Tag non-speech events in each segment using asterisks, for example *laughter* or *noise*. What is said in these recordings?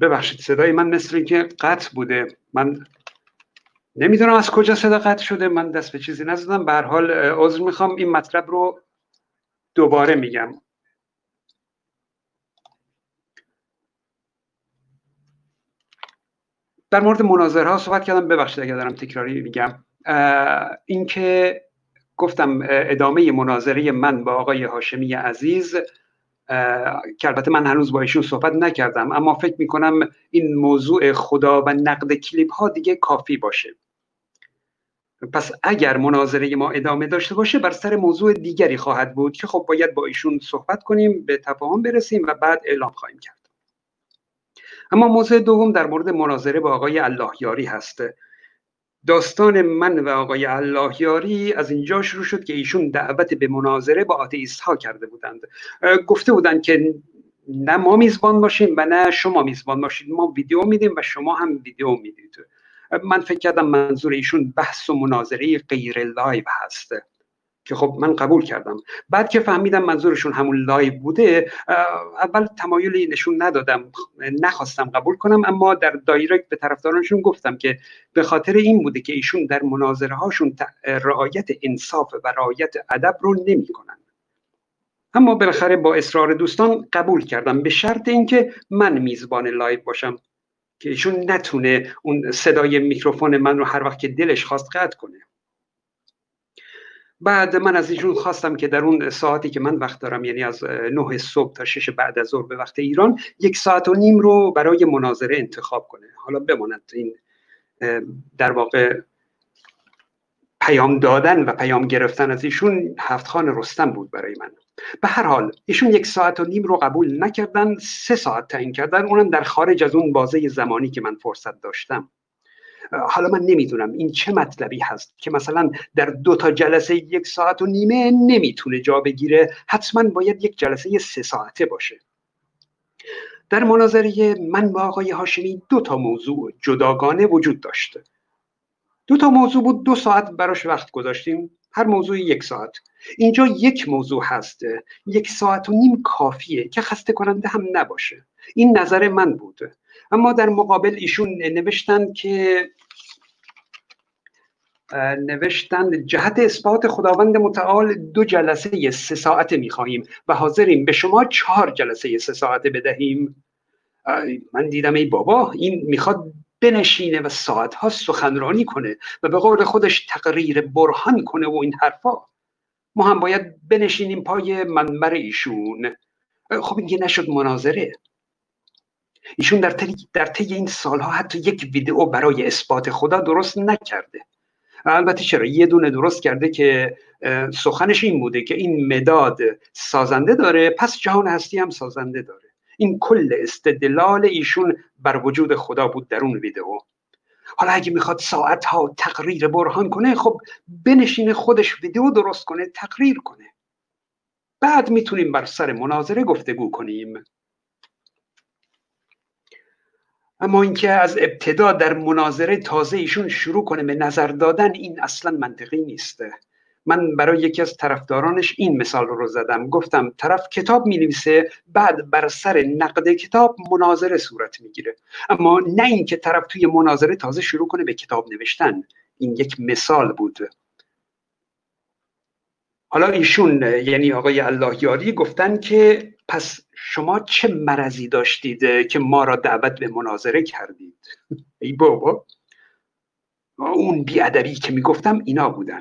ببخشید صدای من مثل اینکه قطع بوده. من نمی‌دونم از کجا صدا قطع شده. من دست به چیزی نزدم. به حال عذر می‌خوام. این مطلب رو دوباره میگم. در مورد مناظره ها صحبت کردم. ببخشید اگر دارم تکراری میگم. اینکه گفتم ادامه مناظره من با آقای هاشمی عزیز که البته من هنوز با ایشون صحبت نکردم اما فکر می‌کنم این موضوع خدا و نقد کلیپ ها دیگه کافی باشه. پس اگر مناظره ما ادامه داشته باشه بر سر موضوع دیگری خواهد بود که خب باید با ایشون صحبت کنیم به تفاهم برسیم و بعد اعلام خواهیم کرد. اما موضوع دوم در مورد مناظره با آقای اللهیاری هست. داستان من و آقای اللهیاری از اینجا شروع شد که ایشون دعوت به مناظره با آتئیست ها کرده بودند. گفته بودند که نه ما میزبان باشیم و نه شما میزبان باشید. ما ویدیو میدیم و شما هم ویدیو می‌دید. من فکر کردم منظور ایشون بحث و مناظره غیر live هست. که خب من قبول کردم. بعد که فهمیدم منظورشون همون live بوده اول تمایلی نشون ندادم. نخواستم قبول کنم اما در direct به طرفدارانشون گفتم که به خاطر این بوده که ایشون در مناظره هاشون رعایت انصاف و رعایت ادب رو نمی‌کنن. اما بالاخره با اصرار دوستان قبول کردم به شرط اینکه من میزبان live باشم که ایشون نتونه اون صدای میکروفون من رو هر وقت که دلش خواست قطع کنه. بعد من از ایشون خواستم که در اون ساعتی که من وقت دارم یعنی از نه صبح تا شش بعد از ظهر به وقت ایران یک ساعت و نیم رو برای مناظره انتخاب کنه. حالا بماند این در واقع پیام دادن و پیام گرفتن از ایشون هفت خان رستم بود برای من. به هر حال ایشون یک ساعت و نیم رو قبول نکردن سه ساعت تعیین کردن اونم در خارج از اون بازه زمانی که من فرصت داشتم. حالا من نمی‌دونم این چه مطلبی هست که مثلا در دو تا جلسه یک ساعت و نیمه نمی‌تونه جا بگیره حتما باید یک جلسه سه ساعته باشه. در مناظره من با آقای هاشمی دو تا موضوع جداگانه وجود داشته دو تا موضوع بود دو ساعت براش وقت گذاشتیم هر موضوع یک ساعت. اینجا یک موضوع هست یک ساعت و نیم کافیه که خسته کننده هم نباشه. این نظر من بود. اما در مقابل ایشون نوشتن که نوشتن جهت اثبات خداوند متعال دو جلسه سه ساعته می‌خواهیم و حاضریم به شما چهار جلسه سه ساعته بدهیم. من دیدم ای بابا این می‌خواد بنشینه و ساعتها سخنرانی کنه و به قول خودش تقریر برهان کنه و این حرفا. ما هم باید بنشینیم پای منبر ایشون. خب این نشد مناظره. ایشون در طی در طی این سالها حتی یک ویدئو برای اثبات خدا درست نکرده. البته چرا؟ یه دونه درست کرده که سخنش این بوده که این مداد سازنده داره پس جهان هستی هم سازنده داره. این کل استدلال ایشون بر وجود خدا بود در اون ویدئو. حالا اگه می‌خواد ساعت ها تقریر برهان کنه خب بنشینه خودش ویدئو درست کنه تقریر کنه. بعد می‌تونیم بر سر مناظره گفتگو کنیم. اما اینکه از ابتدا در مناظره تازه ایشون شروع کنه به نظر دادن این اصلا منطقی نیست. من برای یکی از طرفدارانش این مثال رو زدم. گفتم طرف کتاب می نویسه بعد بر سر نقد کتاب مناظره صورت می‌گیره. اما نه اینکه طرف توی مناظره تازه شروع کنه به کتاب نوشتن. این یک مثال بود. حالا ایشون یعنی آقای اللهیاری گفتن که پس شما چه مرضی داشتید که ما را دعوت به مناظره کردید؟ ای بابا اون بیادبی که می‌گفتم اینا بودن.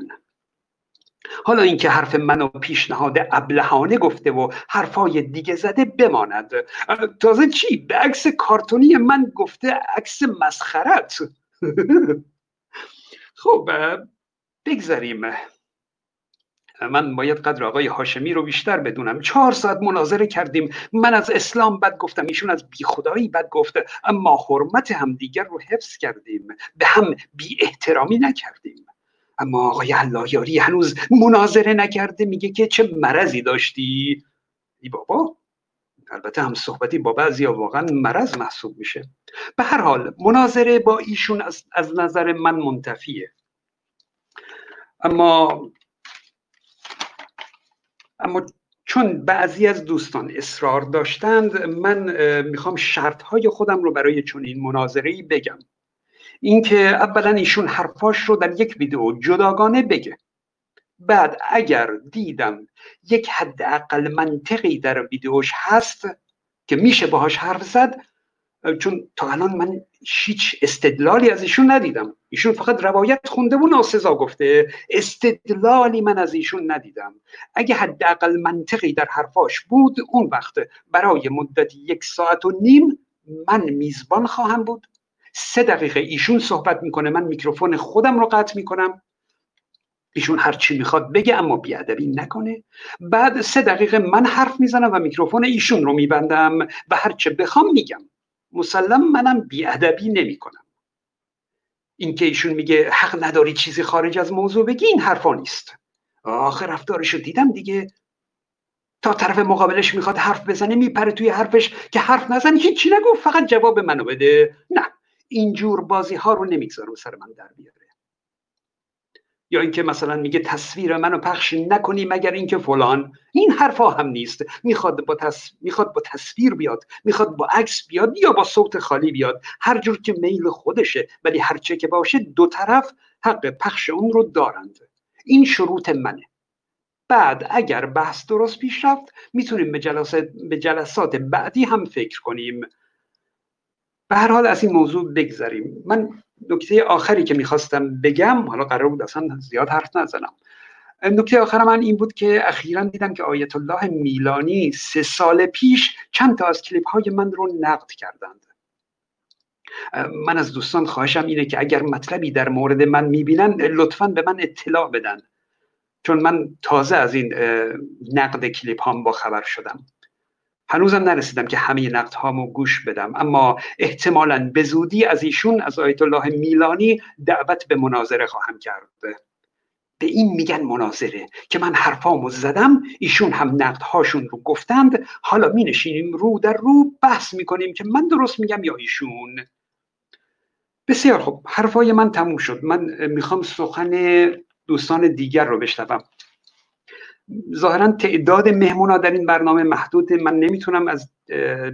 حالا اینکه حرف منو پیشنهاد ابلهانه گفته و حرفای دیگه زده بماند. تازه چی؟ به عکس کارتونی من گفته عکس مسخرت. *laughs* خب بگذاریم. من باید قدر آقای هاشمی رو بیشتر بدونم. چهار ساعت مناظره کردیم. من از اسلام بد گفتم ایشون از بی خدایی بد گفته. اما حرمت همدیگر رو حفظ کردیم. به هم بی احترامی نکردیم. اما آقای اللهیاری هنوز مناظره نکرده میگه که چه مرضی داشتی؟ ای بابا البته هم صحبتی با بعضی واقعا مرض محسوب میشه. به هر حال مناظره با ایشون از, از نظر من منتفیه. اما اما چون بعضی از دوستان اصرار داشتند من می‌خوام شرط های خودم رو برای چنین مناظره بگم. اینکه اولا ایشون حرفاش رو در یک ویدیو جداگانه بگه. بعد اگر دیدم یک حداقل منطقی در ویدیوش هست که میشه باهاش حرف زد چون تا الان من هیچ استدلالی از ایشون ندیدم. ایشون فقط روایت خونده و ناسزا گفته استدلالی من از ایشون ندیدم. اگه حداقل منطقی در حرفاش بود اون وقت برای مدت یک ساعت و نیم من میزبان خواهم بود. سه دقیقه ایشون صحبت می‌کنه من میکروفون خودم رو قطع می‌کنم. ایشون هر چی می‌خواد بگه اما بیادبی نکنه. بعد سه دقیقه من حرف می‌زنم و میکروفون ایشون رو میبندم و هر چه بخوام میگم. مسلم منم بیادبی نمی‌کنم. اینکه ایشون میگه حق نداری چیزی خارج از موضوع بگی این حرفا نیست. آخر رفتارشو دیدم دیگه. تا طرف مقابلش می‌خواد حرف بزنه میپره توی حرفش که حرف نزنه هیچی نگو فقط جواب منو بده. نه. اینجور بازی ها رو نمی‌گذارم سر من در بیاره. یا اینکه مثلا میگه تصویر منو پخش نکنی مگر اینکه فلان. این حرفا هم نیست. می‌خواد با, تص... می‌خواد با تصویر بیاد می‌خواد با عکس بیاد یا با صوت خالی بیاد. هر جور که میل خودشه ولی هر چه که باشه دو طرف حق پخش اون رو دارند. این شروط منه. بعد اگر بحث درست پیش رفت می‌تونیم به جلسات, به جلسات بعدی هم فکر کنیم. به هر حال از این موضوع بگذریم. من نکته آخری که می‌خواستم بگم حالا قرار بود اصلا زیاد حرف نزنم. نکته آخر من این بود که اخیرا دیدم که آیت الله میلانی سه سال پیش چند تا از کلیپ های من رو نقد کردند. من از دوستان خواهشم اینه که اگر مطلبی در مورد من می‌بینن لطفا به من اطلاع بدن. چون من تازه از این نقد کلیپ هم با خبر شدم. هنوزم نرسیدم که همه نقد هامو گوش بدم. اما احتمالا به زودی از ایشون از آیت الله میلانی دعوت به مناظره خواهم کرد. به این میگن مناظره که من حرفامو زدم ایشون هم نقدهاشون رو گفتند. حالا می نشینیم رو در رو بحث می‌کنیم که من درست میگم یا ایشون. بسیار خوب حرفای من تموم شد. من می‌خوام سخن دوستان دیگر رو بشنوم. ظاهرا تعداد مهمونا در این برنامه محدود. من نمی‌تونم از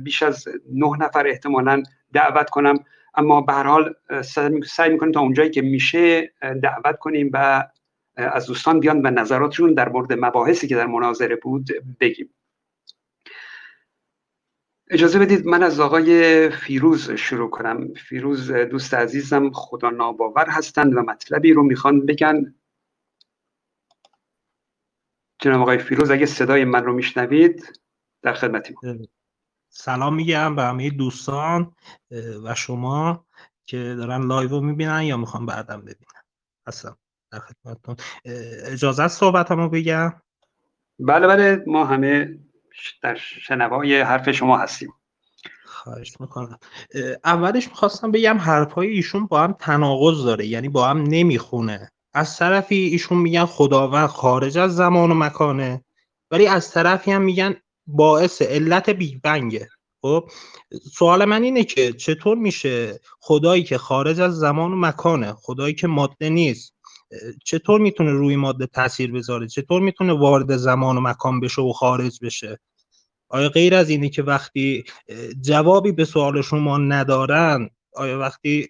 بیش از نه نفر احتمالا دعوت کنم اما به هر حال سعی می‌کنیم تا اونجایی که میشه دعوت کنیم و از دوستان بیان و نظراتشون در مورد مباحثی که در مناظره بود بگیم. اجازه بدید من از آقای فیروز شروع کنم. فیروز دوست عزیزم خدا ناباور هستند و مطلبی رو می‌خوان بگن. جناب آقای فیروز اگه صدای من رو میشنوید در خدمتیم سلام میگم به همه دوستان و شما که دارن live رو می‌بینن یا می‌خوان بعدم ببینن. هستم در خدمتتون. اجازه صحبت همو بگم؟ بله بله ما همه در شنوای حرف شما هستیم. خواهش می‌کنم. اولش می‌خواستم بگم حرفای ایشون با هم تناقض داره یعنی با هم نمی‌خونه. از طرفی ایشون میگن خداوند خارج از زمان و مکانه ولی از طرفی هم میگن باعث علت بیگ بنگه. خب سوال من اینه که چطور میشه خدایی که خارج از زمان و مکانه خدایی که ماده نیست چطور می‌تونه روی ماده تاثیر بذاره؟ چطور می‌تونه وارد زمان و مکان بشه و خارج بشه؟ آیا غیر از اینه که وقتی جوابی به سوال شما ندارن آیا وقتی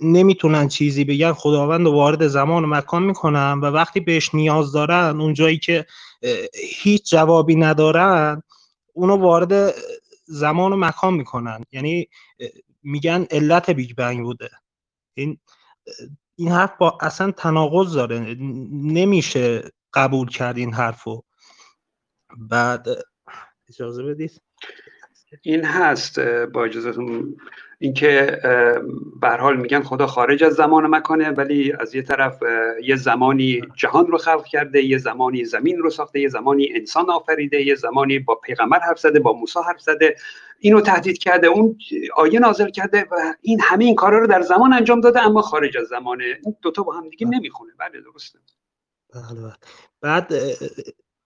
نمی‌تونن چیزی بگن. خداوند وارد زمان و مکان می‌کنن و وقتی بهش نیاز دارن اونجایی که هیچ جوابی ندارن اونو وارد زمان و مکان می‌کنن. یعنی میگن علت بیگ بنگ بوده. این این حرف با اصلا تناقض داره. نمیشه قبول کرد این حرفو. بعد اجازه بدید؟ این هست با اجازهتون. اینکه به حال میگن خدا خارج از زمان و مکانه ولی از یه طرف یه زمانی جهان رو خلق کرده یه زمانی زمین رو ساخته یه زمانی انسان آفریده یه زمانی با پیغمبر حرف زده با موسی حرف زده. اینو تهدید کرده اون آیه نازل کرده و این همه این کارا رو در زمان انجام داده اما خارج از زمانه. این دوتا با هم دیگه نمی‌خونه. بله درسته. بله, بله. بعد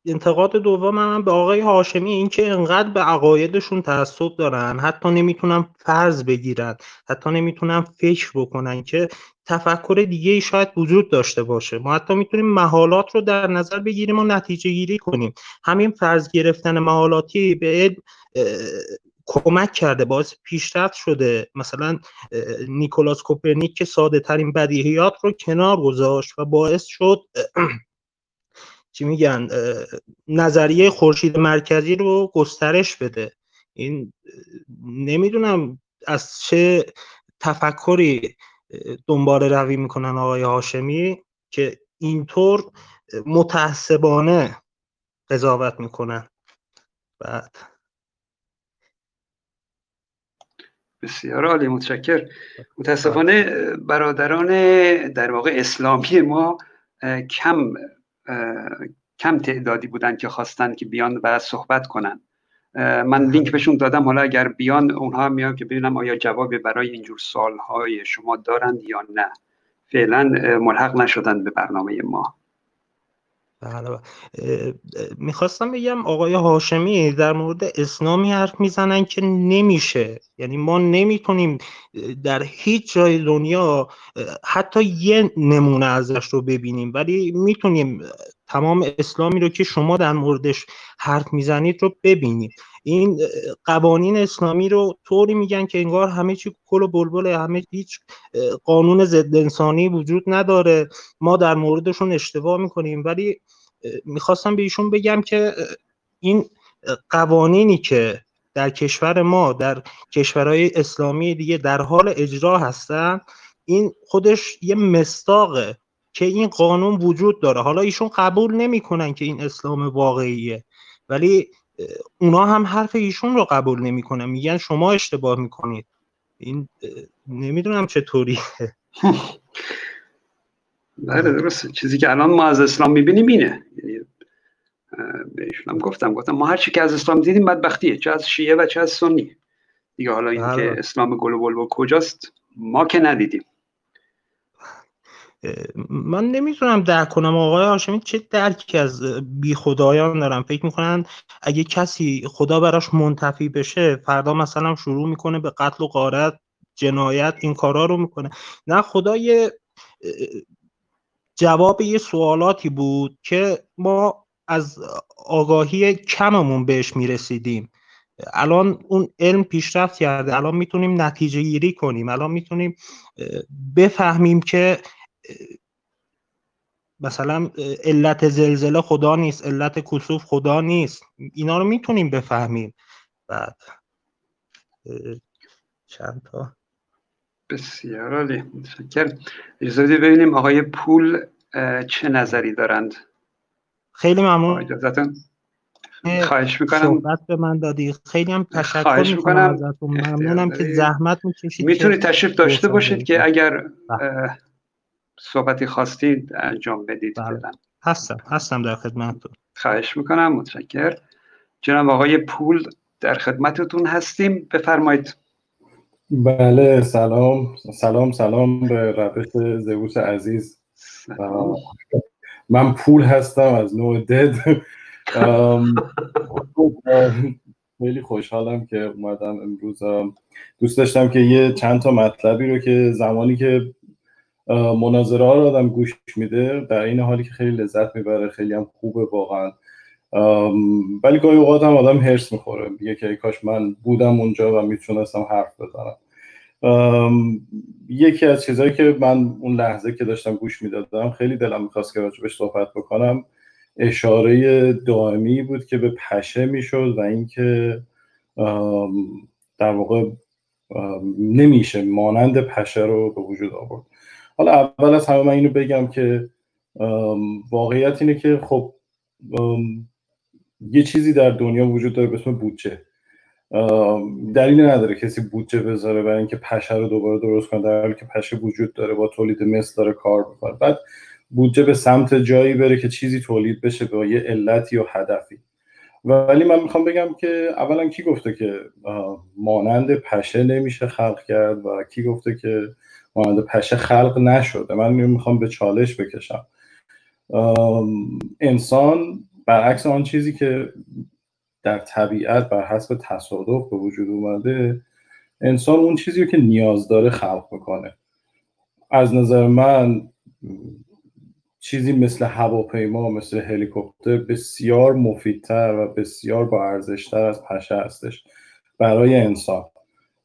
انتقاد دوم من به آقای هاشمی این که انقدر به عقایدشون تعصب دارن حتی نمی‌تونن فرض بگیرن حتی نمی‌تونن فکر بکنن که تفکر دیگه ای شاید وجود داشته باشه. ما حتی می‌تونیم محالات رو در نظر بگیریم و نتیجه گیری کنیم. همین فرض گرفتن محالاتی به کمک کرده باعث پیشرفت شده. مثلا نیکولاس کوپرنیک که ساده ترین بدیهیات رو کنار گذاشت و باعث شد چی میگن نظریه خورشید مرکزی رو گسترش بده. این نمی‌دونم از چه تفکری دنبال روی می‌کنن آقای هاشمی که اینطور متعصبانه قضاوت می‌کنن. بعد. بسیار عالی متشکر. متاسفانه برادران در واقع اسلامی ما کم کم تعدادی بودن که خواستن که بیان و صحبت کنن. من لینک بهشون دادم حالا اگر بیان اونها میان که ببینم آیا جوابی برای اینجور سالهای شما دارند یا نه. فعلا ملحق نشدن به برنامه ما. بله می‌خواستم بگم آقای هاشمی در مورد اسلامی حرف می‌زنن که نمیشه. یعنی ما نمی‌تونیم در هیچ جای دنیا حتی یه نمونه ازش رو ببینیم. ولی می‌تونیم تمام اسلامی رو که شما در موردش حرف می‌زنید رو ببینید این قوانین اسلامی رو طوری میگن که انگار همه چی کل و بلبل همه هیچ قانون ضد انسانی وجود نداره. ما در موردشون اشتباه می‌کنیم. ولی می‌خواستم به ایشون بگم که این قوانینی که در کشور ما در کشورهای اسلامی دیگه در حال اجرا هستن این خودش یه مستاقه که این قانون وجود داره. حالا ایشون قبول نمی‌کنن که این اسلام واقعیه. ولی اونا هم حرف ایشون رو قبول نمی‌کنن میگن شما اشتباه می‌کنید. این نمی‌دونم چطوریه *laughs* بله درسته چیزی که الان ما از اسلام می‌بینیم اینه. یعنی بهشون هم گفتم گفتم ما هر چی که از اسلام دیدیم بدبختیه. چه از شیعه و چه از سنی. دیگه حالا اینکه بله. اسلام گل و کجاست ما که ندیدیم. من نمی‌تونم درک کنم. آقای هاشمی چه درکی از بی خدایان دارم فکر می‌کنن اگه کسی خدا براش منتفی بشه فردا مثلا شروع می‌کنه به قتل و غارت جنایت این کارا رو می‌کنه. نه خدا یه جواب یه سوالاتی بود که ما از آگاهی کممون بهش می‌رسیدیم. الان اون علم پیشرفت کرده. الان می‌تونیم نتیجه گیری کنیم. الان می‌تونیم بفهمیم که مثلا علت زلزله خدا نیست علت کسوف خدا نیست. اینا رو می‌تونیم بفهمیم. بعد چند تا؟ بسیار عالی. متشکر اجازه ببینیم آقای پول چه نظری دارند؟ خیلی ممنون. اجازتون. خواهش می‌کنم. صحبت به من دادی. خیلی هم تشکر می‌کنم ازتون. ممنونم که زحمت می‌کشید. می‌تونید تشریف داشته باشید که اگر بله. صحبتی خواستید انجام بدید بله. هستم هستم در خدمتتون. خواهش می‌کنم متشکر جناب آقای پول در خدمتتون هستیم. بفرمایید. بله سلام سلام سلام به روش زووس عزیز. من پول هستم از نوع دد. خیلی خوشحالم که اومدم امروز. دوست داشتم که یه چند تا مطلبی رو که زمانی که مناظره ها رو آدم گوش میده در این حالی که خیلی لذت می‌بره خیلی هم خوبه واقعا. ولی گاهی اوقات هم آدم هرس می‌خوره. میگه که کاش من بودم اونجا و می‌تونستم حرف بزنم. یکی از چیزهایی که من اون لحظه که داشتم گوش می‌دادم خیلی دلم می‌خواست که راجبش صحبت بکنم اشاره دائمی بود که به پشه می‌شد و اینکه در واقع نمیشه مانند پشه رو به وجود آورد. حالا اول از همه من اینو بگم که واقعیت اینه که خب یه چیزی در دنیا وجود داره به اسم بودجه. دلیل نداره کسی بودجه بذاره برای اینکه پشه رو دوباره درست کنه در حالی که پشه وجود داره با تولید مثل داره کار می‌کنه. بعد بودجه به سمت جایی بره که چیزی تولید بشه با یه علتی و هدفی. ولی من می‌خوام بگم که اولا کی گفته که مانند پشه نمیشه خلق کرد و کی گفته که مانند پشه خلق نشده. من می‌خوام به چالش بکشم. انسان برعکس آن چیزی که در طبیعت بر حسب تصادف به وجود اومده انسان اون چیزی که نیاز داره خلق می‌کنه از نظر من چیزی مثل هواپیما مثل هلیکوپتر بسیار مفیدتر و بسیار با ارزشتر از پشه هستش برای انسان.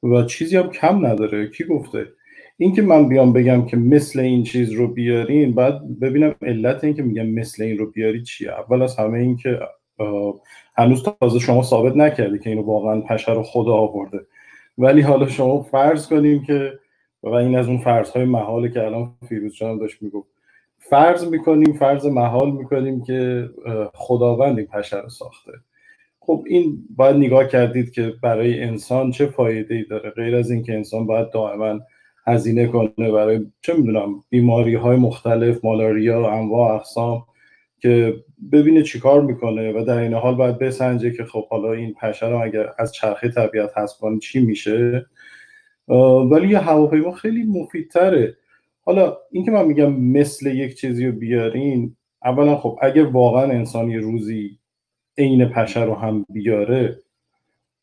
و چیزی هم کم نداره. کی گفته؟ اینکه من بیام بگم که مثل این چیز رو بیارین بعد ببینم علت اینکه میگم مثل این رو بیاری چیه. اول از همه این که هنوز تازه شما ثابت نکردی که اینو واقعا پشه رو خدا آورده. ولی حالا شما فرض کنیم که و این از اون فرض های محاله که الان فیروز جان داشت می‌گفت. فرض می‌کنیم فرض محال می‌کنیم که خداوند این پشه رو ساخته. خب این باید نگاه کردید که برای انسان چه فایده ای داره. غیر از اینکه انسان باید دائما هزینه کنه برای چه می‌دونم بیماری های مختلف مالاریا انواع اقسام که ببینه چیکار می‌کنه و در این حال باید بسنجه که خب حالا این پشه رو اگر از چرخه طبیعت حذف کنی چی میشه؟ ولی یه هواپیما خیلی مفیدتره. حالا اینکه من میگم مثل یک چیزی رو بیارین اولا خب اگر واقعا انسان یه روزی عین پشه رو هم بیاره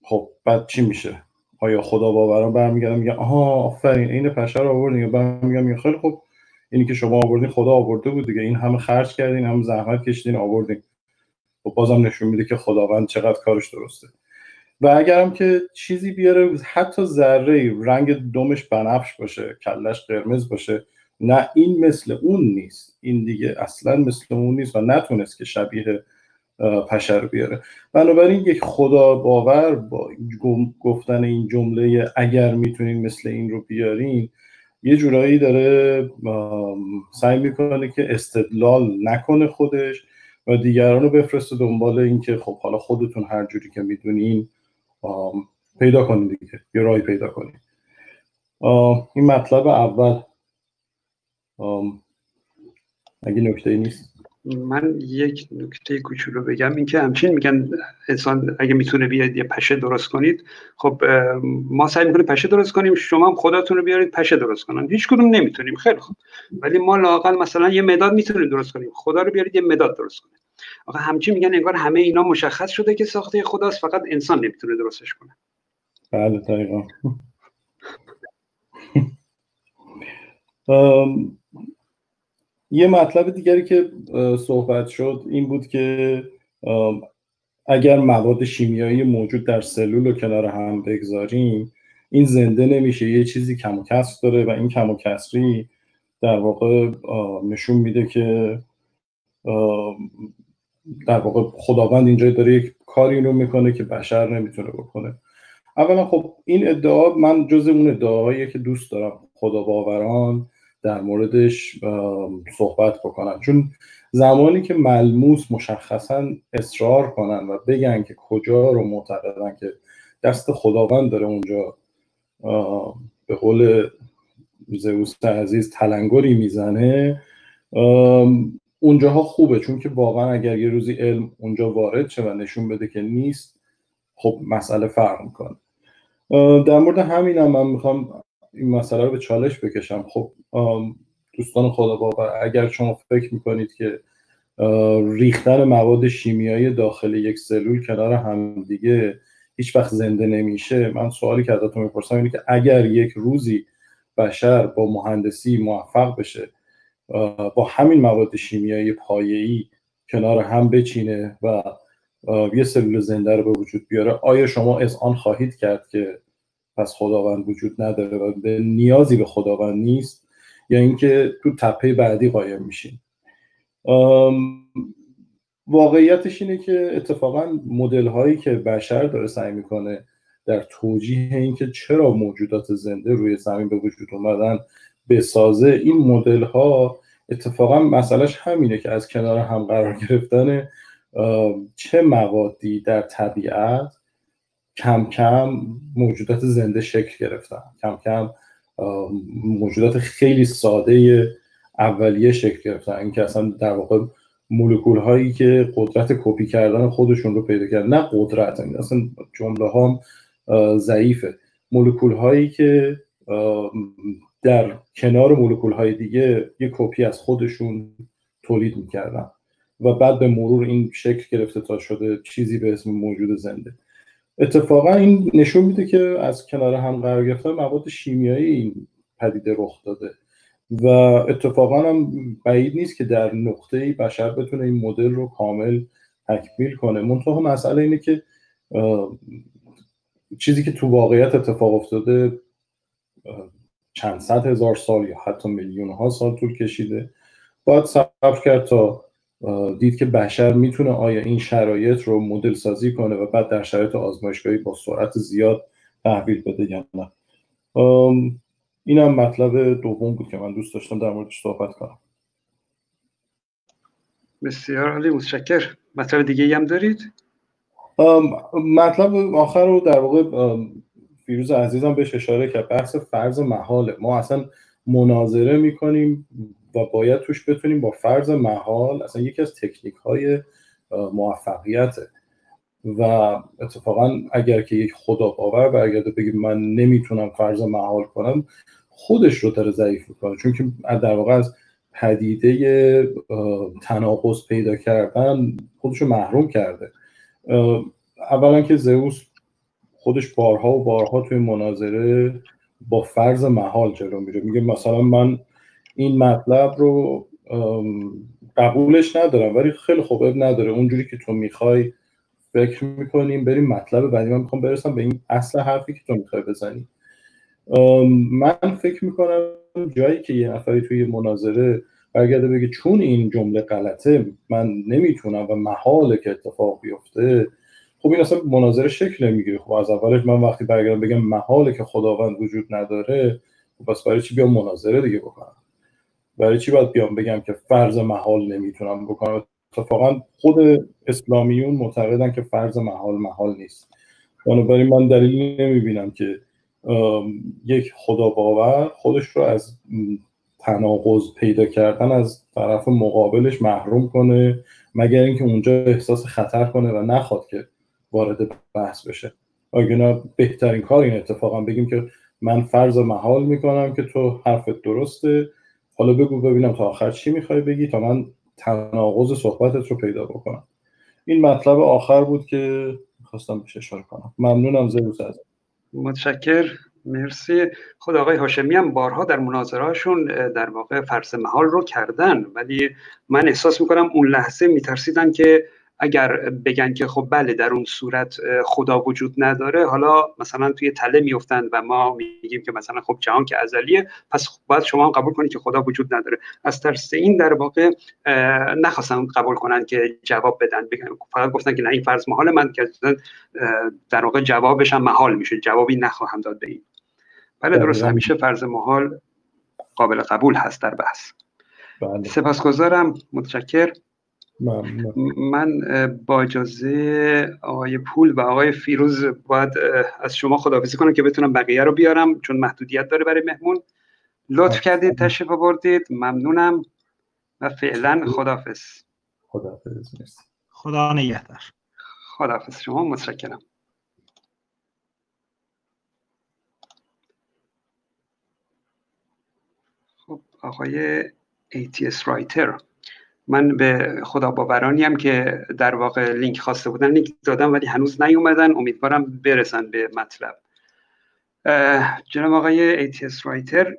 خب بعد چی میشه؟ آیا خدا باوران برمیگردن میگن آها آفرین عین پشه رو آوردین. یا برمیگردن خیلی خب اینی که شما آوردین خدا آورده بود دیگه این همه خرج کردین همه زحمت کشیدین آوردین. خب بازم نشون میده که خداوند چقدر کارش درسته. و اگرم که چیزی بیاره حتی ذره رنگ دمش بنفش باشه کلش قرمز باشه نه این مثل اون نیست. این دیگه اصلا مثل اون نیست و نتونست که شبیه پشه رو بیاره. بنابراین یک خدا باور با گفتن این جمله اگر می‌تونین مثل این رو بیارین یه جورایی داره سعی می‌کنه که استدلال نکنه خودش و دیگران رو بفرسته دنبال اینکه خب حالا خودتون هر جوری که می‌دونین پیدا کنید دیگه یه راهی پیدا کنید این مطلب اول. اگه نکته نیست؟ من یک نکته کوچولو بگم. اینکه همچین میگن انسان اگه می‌تونه بیاد یه پشه درست کنید خب ما سعی می‌کنیم پشه درست کنیم. شما هم خودتون رو بیارید پشه درست کنن. هیچ کدوم نمی‌تونیم. خیلی خوب. ولی ما لاقل مثلا یه مداد می‌تونیم درست کنیم. خدا رو بیارید یه مداد درست کنیم آقا همچین میگن انگار همه اینا مشخص شده که ساخته خداست فقط انسان نمی‌تونه درستش کنه. بله دقیقا. *laughs* یه مطلب دیگری که صحبت شد این بود که اگر مواد شیمیایی موجود در سلول رو کنار هم بگذاریم این زنده نمیشه یه چیزی کم و کسر داره و این کم و کسری در واقع نشون میده که در واقع خداوند اینجا داره یک کاری رو می‌کنه که بشر نمی‌تونه بکنه. اولا خب این ادعا من جز اون ادعاهایی که دوست دارم خدا باوران. در موردش صحبت بکنن. چون زمانی که ملموس مشخصا اصرار کنن و بگن که کجا رو معتقدن که دست خداوند داره اونجا به قول زئوس عزیز تلنگری می‌زنه اونجاها خوبه. چون که واقعا اگر یه روزی علم اونجا وارد شه و نشون بده که نیست خب مسئله فرق می‌کنه. در مورد همین هم من می‌خوام این مسئله رو به چالش بکشم. خب دوستان خدا باور اگر شما فکر می‌کنید که ریختن مواد شیمیایی داخل یک سلول کنار هم دیگه هیچ وقت زنده نمیشه من سوالی که ازتون می‌پرسم اینه که اگر یک روزی بشر با مهندسی موفق بشه با همین مواد شیمیایی پایه‌ای کنار هم بچینه و یه سلول زنده رو به وجود بیاره آیا شما از آن خواهید کرد که پس خداوند وجود نداره و به نیازی به خداوند نیست یا اینکه تو تپه بعدی قایم میشین واقعیتش اینه که اتفاقا مدل هایی که بشر داره سعی می‌کنه در توجیه اینکه چرا موجودات زنده روی زمین به وجود اومدن بسازه این مدل ها اتفاقا مسئلهش همینه که از کنار هم قرار گرفتن چه موادی در طبیعت کم کم موجودات زنده شکل گرفتن. کم کم موجودات خیلی ساده اولیه شکل گرفتن. اینکه اصلا در واقع مولکول هایی که قدرت کپی کردن خودشون رو پیدا کردن. نه قدرت این اصلا جمله ها ضعیفه. مولکول هایی که در کنار مولکول های دیگه یه کپی از خودشون تولید می‌کردن. و بعد به مرور این شکل گرفته تا شده چیزی به اسم موجود زنده. اتفاقا این نشون میده که از کنار هم قرار گرفتن مواد شیمیایی این پدیده رخ داده. و اتفاقا هم بعید نیست که در نقطه بشر بتونه این مدل رو کامل تکمیل کنه. منتها مسئله اینه که چیزی که تو واقعیت اتفاق افتاده چند صد هزار سال یا حتی میلیون ها سال طول کشیده. باید صبر کرد تا دید که بشر می‌تونه آیا این شرایط رو مدل سازی کنه و بعد در شرایط آزمایشگاهی با سرعت زیاد تحویل بده یا نه. این هم مطلب دوم بود که من دوست داشتم در موردش صحبت کنم. بسیار عالی متشکر مطلب دیگه هم دارید؟ مطلب آخر رو در واقع فیروز عزیزم بهش اشاره کرد. بحث فرض محاله. ما اصلا مناظره می‌کنیم و باید توش بتونیم با فرض محال اصلا یکی از تکنیک های موفقیته. و اتفاقا اگر که یک خدا باور برگرده بگه من نمی‌تونم فرض محال کنم خودش رو داره ضعیف می‌کنه. چون که در واقع از پدیده تناقض پیدا کردن خودش رو محروم کرده. اولا که زئوس خودش بارها و بارها توی مناظره با فرض محال جلو میره. میگه مثلا من این مطلب رو قبولش ندارم ولی خیلی خوب نداره. اونجوری که تو می‌خوای فکر می‌کنیم بریم مطلب بعدی. من می‌خوام برسم به این اصل حرفی که تو می‌خوای بزنی. من فکر می‌کنم جایی که یه نفری توی مناظره برگرده بگه چون این جمله غلطه من نمی‌تونم و محاله که اتفاق بیفته. خب این اصلا مناظره شکل نمی‌گیره. خب از اولش من وقتی برگردم بگم محاله که خداوند وجود نداره خب پس برای چی بیام مناظره دیگه بکنم؟ برای چی باید بیام بگم که فرض محال نمی‌تونم بکنم؟ اتفاقا خود اسلامیون معتقدن که فرض محال محال نیست. بنابراین من دلیلی نمی‌بینم که یک خدا باور خودش رو از تناقض پیدا کردن از طرف مقابلش محروم کنه مگر اینکه اونجا احساس خطر کنه و نخواد که وارد بحث بشه. اگه بهترین کار این اتفاقا بگیم که من فرض محال می‌کنم که تو حرفت درسته. حالا بگو ببینم تا آخر چی می‌خوای بگی تا من تناقض صحبتت رو پیدا بکنم. این مطلب آخر بود که خواستم بهش اشاره کنم. ممنونم زیروس از متشکر. مرسی. خود آقای هاشمی هم بارها در مناظرهاشون در واقع فرض محال رو کردن ولی من احساس می‌کنم اون لحظه میترسیدن که اگر بگن که خب بله در اون صورت خدا وجود نداره حالا مثلا توی تله میفتن و ما میگیم که مثلا خب جهان که ازلیه پس باید شما هم قبول کنید که خدا وجود نداره. از ترس این در واقع نخواستن قبول کنن که جواب بدن. بگن فقط گفتن که نه این فرض محال من که در واقع جوابش هم محال میشه. جوابی نخواهم داد به این. بله درست. همیشه فرض محال قابل قبول هست در بحث. بله. سپاسگزارم. متشکر من با اجازه آقای پول و آقای فیروز باید از شما خداحافظی کنم که بتونم بقیه رو بیارم چون محدودیت داره برای مهمون. لطف کردید تشریف آوردید. ممنونم و فعلا خداحافظ. خداحافظ. خدا نگهدار. خداحافظ شما متشکرم. خب آقای ATS رایتر من به خدا باورانی هم که در واقع لینک خواسته بودن لینک دادم ولی هنوز نیومدن. امیدوارم برسن به مطلب. جناب آقای ATS رایتر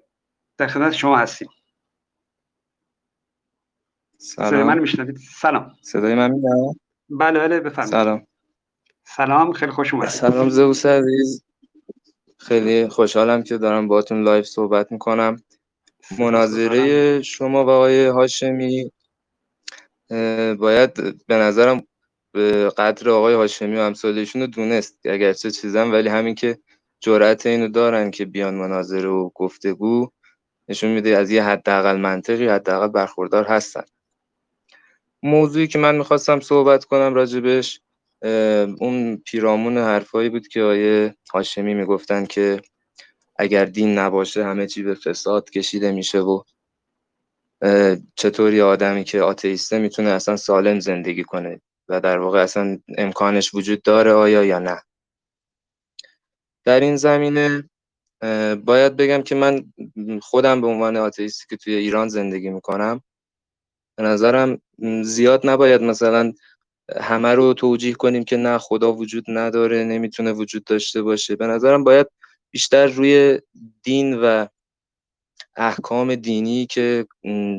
در خدمت شما هستیم. سلام. صدای من میشنوید؟ سلام. صدای من میاد بله بله بفرمایید. سلام. سلام خیلی خوش اومدید. سلام زوس عزیز. خیلی خوشحالم که دارم باهاتون لایف صحبت می‌کنم. مناظره شما و آقای هاشمی باید به نظرم به قدر آقای هاشمی و امثالشون رو دونست. اگرچه چیزم ولی همین که جرأت اینو دارن که بیان مناظره و گفتگو نشون میده از یه حداقل منطقی حداقل برخوردار هستن. موضوعی که من می‌خواستم صحبت کنم راجبش اون پیرامون حرفایی بود که آیه هاشمی می‌گفتن که اگر دین نباشه همه چی به فساد کشیده میشه و چطوری آدمی که آتئیسته می‌تونه اصلا سالم زندگی کنه و در واقع اصلا امکانش وجود داره آیا یا نه؟ در این زمینه باید بگم که من خودم به عنوان آتئیستی که توی ایران زندگی می‌کنم به نظرم زیاد نباید مثلا همه رو توجیه کنیم که نه خدا وجود نداره نمی‌تونه وجود داشته باشه. به نظرم باید بیشتر روی دین و احکام دینی که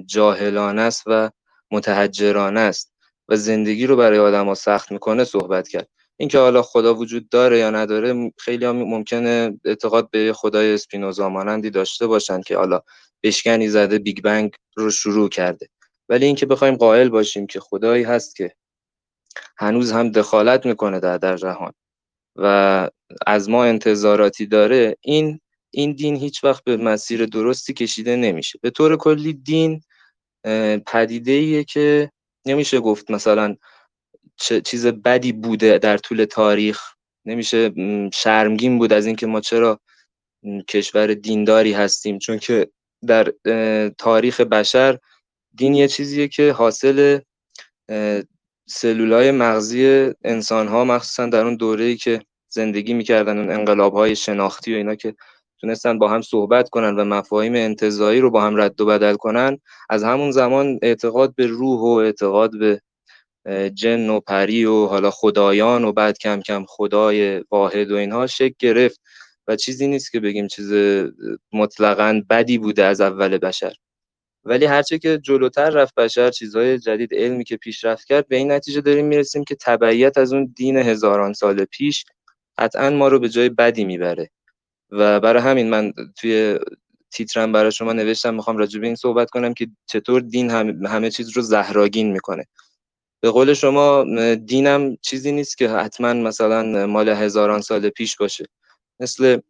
جاهلانه است و متحجرانه است و زندگی رو برای آدم ها سخت می‌کنه صحبت کرد. اینکه حالا خدا وجود داره یا نداره خیلی هم ممکنه اعتقاد به خدای اسپینوزا مانندی داشته باشن که حالا بشکنی زده بیگ بنگ رو شروع کرده. ولی اینکه بخوایم قائل باشیم که خدایی هست که هنوز هم دخالت می‌کنه در در جهان و از ما انتظاراتی داره این این دین هیچ وقت به مسیر درستی کشیده نمیشه. به طور کلی دین پدیده ایه که نمیشه گفت مثلا چیز بدی بوده در طول تاریخ. نمیشه شرمگین بود از اینکه ما چرا کشور دینداری هستیم. چون که در تاریخ بشر دین یه چیزیه که حاصل سلولای مغزی انسان ها مخصوصا در اون دوره ای که زندگی می‌کردن اون انقلاب های شناختی و اینا که تونستن با هم صحبت کنن و مفاهیم انتظایی رو با هم رد و بدل کنن از همون زمان اعتقاد به روح و اعتقاد به جن و پری و حالا خدایان و بعد کم کم خدای واحد و اینها شکل گرفت و چیزی نیست که بگیم چیز مطلقا بدی بوده از اول بشر. ولی هرچه که جلوتر رفت بشر چیزهای جدید علمی که پیشرفت کرد به این نتیجه داریم می‌رسیم که تبعیت از اون دین هزاران سال پیش قطعا ما رو به جای بدی می‌بره. و برای همین من توی تیترم برای شما نوشتم می‌خوام راجع به این صحبت کنم که چطور دین همه چیز رو زهراگین می‌کنه. به قول شما دینم چیزی نیست که حتما مثلا مال هزاران سال پیش باشه. مثل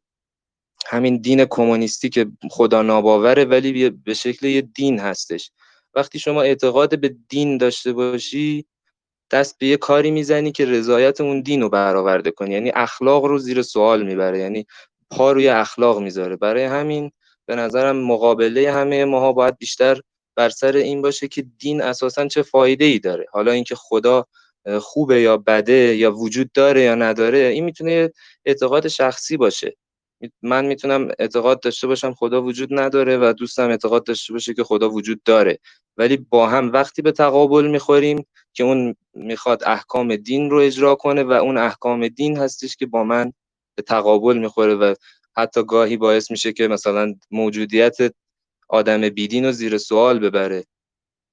همین دین کمونیستی که خدا ناباوره ولی به شکل یه دین هستش. وقتی شما اعتقاد به دین داشته باشی دست به یه کاری می‌زنی که رضایت اون دین رو برآورده کنی. یعنی اخلاق رو زیر سوال می‌بره. یعنی پا روی اخلاق می‌ذاره. برای همین به نظرم مقابله همه ماها باید بیشتر بر سر این باشه که دین اساسا چه فایده ای داره. حالا اینکه خدا خوبه یا بده یا وجود داره یا نداره این می‌تونه اعتقاد شخصی باشه. من می‌تونم اعتقاد داشته باشم خدا وجود نداره و دوستم اعتقاد داشته باشه که خدا وجود داره. ولی با هم وقتی به تقابل می‌خوریم که اون می‌خواد احکام دین رو اجرا کنه و اون احکام دین هستش که با من به تقابل می‌خوره و حتی گاهی باعث میشه که مثلا موجودیت آدم بیدین رو زیر سوال ببره.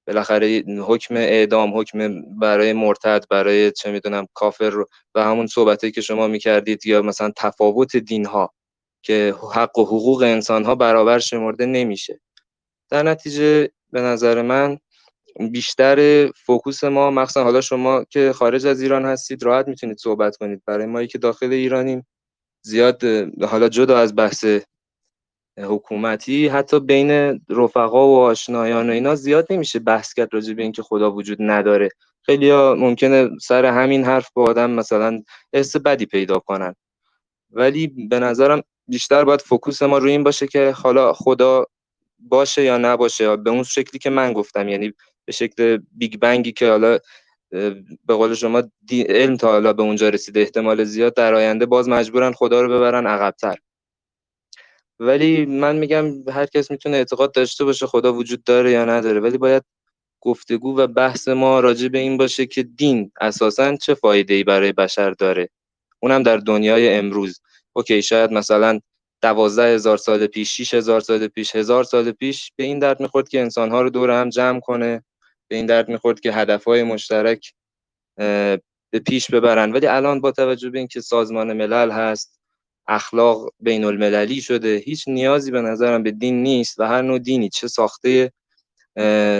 بالاخره حکم اعدام حکم برای مرتد برای چه می‌دونم کافر رو و همون صحبتی که شما می‌کردید یا مثلا تفاوت دین ها که حق و حقوق انسان ها برابر شمرده نمیشه. در نتیجه به نظر من بیشتر فوکوس ما مخصوصا حالا شما که خارج از ایران هستید راحت می‌تونید صحبت کنید. برای ما که داخل ایرانیم زیاد حالا جدا از بحث حکومتی حتی بین رفقا و آشنایان و اینا زیاد نمیشه بحث کرد راجع به اینکه خدا وجود نداره. خیلی ها ممکنه سر همین حرف با آدم مثلا حس بدی پیدا کنن. ولی به نظرم بیشتر باید focus ما روی این باشه که حالا خدا باشه یا نباشه به اون شکلی که من گفتم یعنی به شکل big bang ی که حالا به قول شما علم تا حالا به اونجا رسیده احتمال زیاد در آینده باز مجبورن خدا رو ببرن عقبتر. ولی من میگم هر کس می‌تونه اعتقاد داشته باشه خدا وجود داره یا نداره ولی باید گفتگو و بحث ما راجع به این باشه که دین اساسا چه فایده ای برای بشر داره. اونم در دنیای امروز. اوکی شاید مثلا دوازده هزار سال پیش شیش هزار سال پیش هزار سال پیش به این درد می‌خورد که انسانها رو دور هم جمع کنه. به این درد می‌خورد که هدفهای مشترک به پیش ببرن. ولی الان با توجه به اینکه سازمان ملل هست اخلاق بین المللی شده هیچ نیازی به نظرم به دین نیست و هر نوع دینی چه ساخته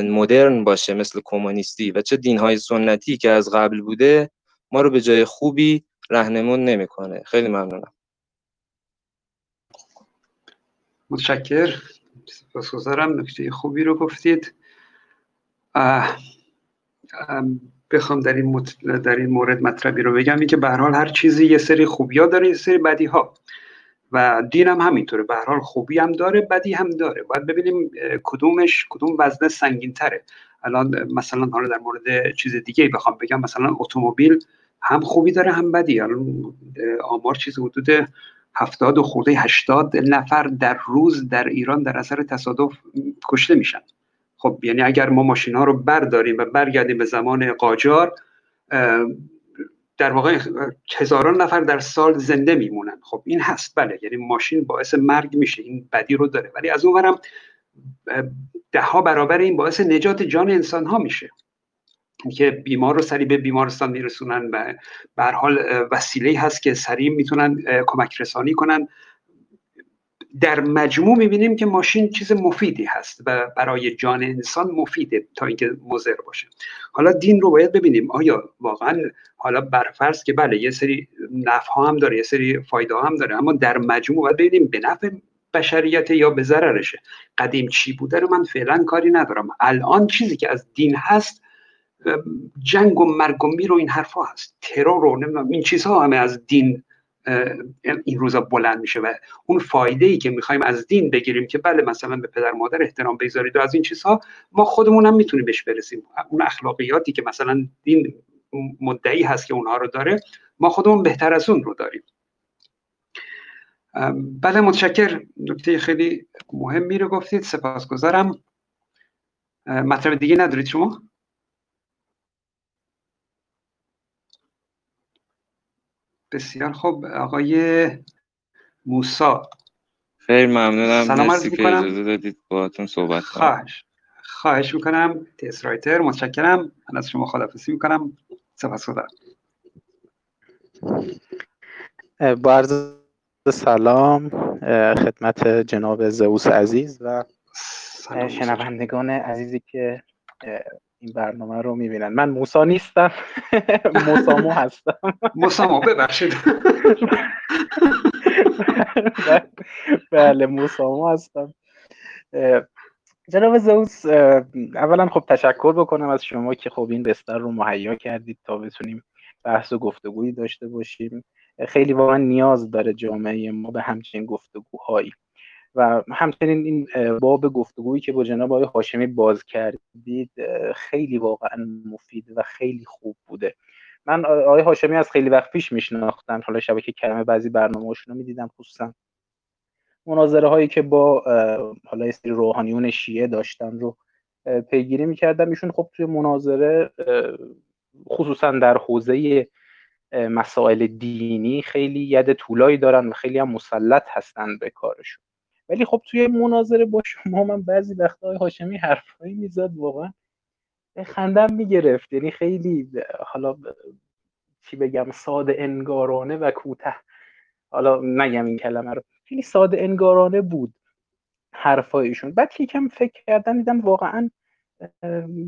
مدرن باشه مثل کمونیستی و چه دینهای سنتی که از قبل بوده ما رو به جای خوبی رهنمون نمی‌کنه. خیلی ممنونم. متشکر سپاسگزارم. نکته خوبی رو گفتید. بخوام در این, در این مورد مطلبی رو بگم. این که به هر هر چیزی یه سری خوبی ها داره یه سری بدی ها. و دین هم همینطوره. به هر خوبی هم داره بدی هم داره. باید ببینیم کدومش کدوم وزنه سنگین تره الان مثلا حالا در مورد چیز دیگه بخوام بگم. مثلا اتومبیل هم خوبی داره هم بدی. الان آمار چیز حدود هفتاد و خورده هشتاد نفر در روز در ایران در اثر تصادف کشته میشن. خب یعنی اگر ما ماشین ها رو برداریم و برگردیم به زمان قاجار در واقع هزاران نفر در سال زنده میمونن. خب این هست. بله یعنی ماشین باعث مرگ میشه این بدی رو داره. ولی از اونورم ده ها برابر این باعث نجات جان انسان ها میشه که بیمار رو سریع به بیمارستان میرسونن و به حال وسیله هست که سریع می‌تونن کمک رسانی کنن. در مجموع می‌بینیم که ماشین چیز مفیدی هست و برای جان انسان مفیده تا اینکه مضر باشه. حالا دین رو باید ببینیم. آیا واقعا حالا برفرض که بله یه سری نفع هم داره یه سری فایده هم داره اما در مجموع باید ببینیم به نفع بشریت یا به ضررشه. قدیم چی بوده رو من فعلا کاری ندارم. الان چیزی که از دین هست جنگ و مرگ و میر و این حرفا هست. ترور و این چیزها همه از دین این روزا بلند میشه و اون فایده ای که می‌خوایم از دین بگیریم که بله مثلا به پدر مادر احترام بگذارید و از این چیزها ما خودمون هم می‌تونیم بهش برسیم. اون اخلاقیاتی که مثلا دین مدعی هست که اونها رو داره ما خودمون بهتر از اون رو داریم. بله متشکر. نکته خیلی مهمی رو گفتید سپاسگزارم. مطلب دیگه ندارید شما؟ بسیار خوب. آقای موسا خیلی ممنونم. مرسی که اجازه دادید باهاتون صحبت کنم. خواهش. خواهش می‌کنم. تیس رایتر. متشکرم. من از شما خدافزی می‌کنم. سپاس خدا با سلام خدمت جناب زوس عزیز و شنوندگان عزیزی که این برنامه رو می‌بینن. من موسا نیستم. *laughs* موسامو هستم. موسامو ببخشید. *laughs* بله موسامو هستم. جناب زوس اولا خب تشکر بکنم از شما که خب این بستر رو مهیا کردید تا بتونیم بحث و گفتگویی داشته باشیم. خیلی واقعا نیاز داره جامعه ما به همچین گفتگوهایی. و همچنین این باب گفتگویی که با جناب آقای هاشمی باز کردید خیلی واقعا مفید و خیلی خوب بوده. من آقای هاشمی از خیلی وقت پیش میشناختم حالا شبکه کلمه بعضی برنامه رو می‌دیدم خصوصا. مناظره هایی که با حالا سری روحانیون شیعه داشتن رو پیگیری می‌کردم. ایشون خب توی مناظره خصوصا در حوزه مسائل دینی خیلی ید طولایی دارن و خیلی هم مسلط هستن به کارشون. ولی خب توی مناظره با شما من بعضی وقتا هاشمی حرفایی می‌زد واقعا خندم می‌گرفت. یعنی خیلی حالا چی بگم ساده انگارانه و کوته حالا نگم این کلمه رو. خیلی ساده انگارانه بود حرفایشون. بعد یکم فکر کردم دیدم واقعا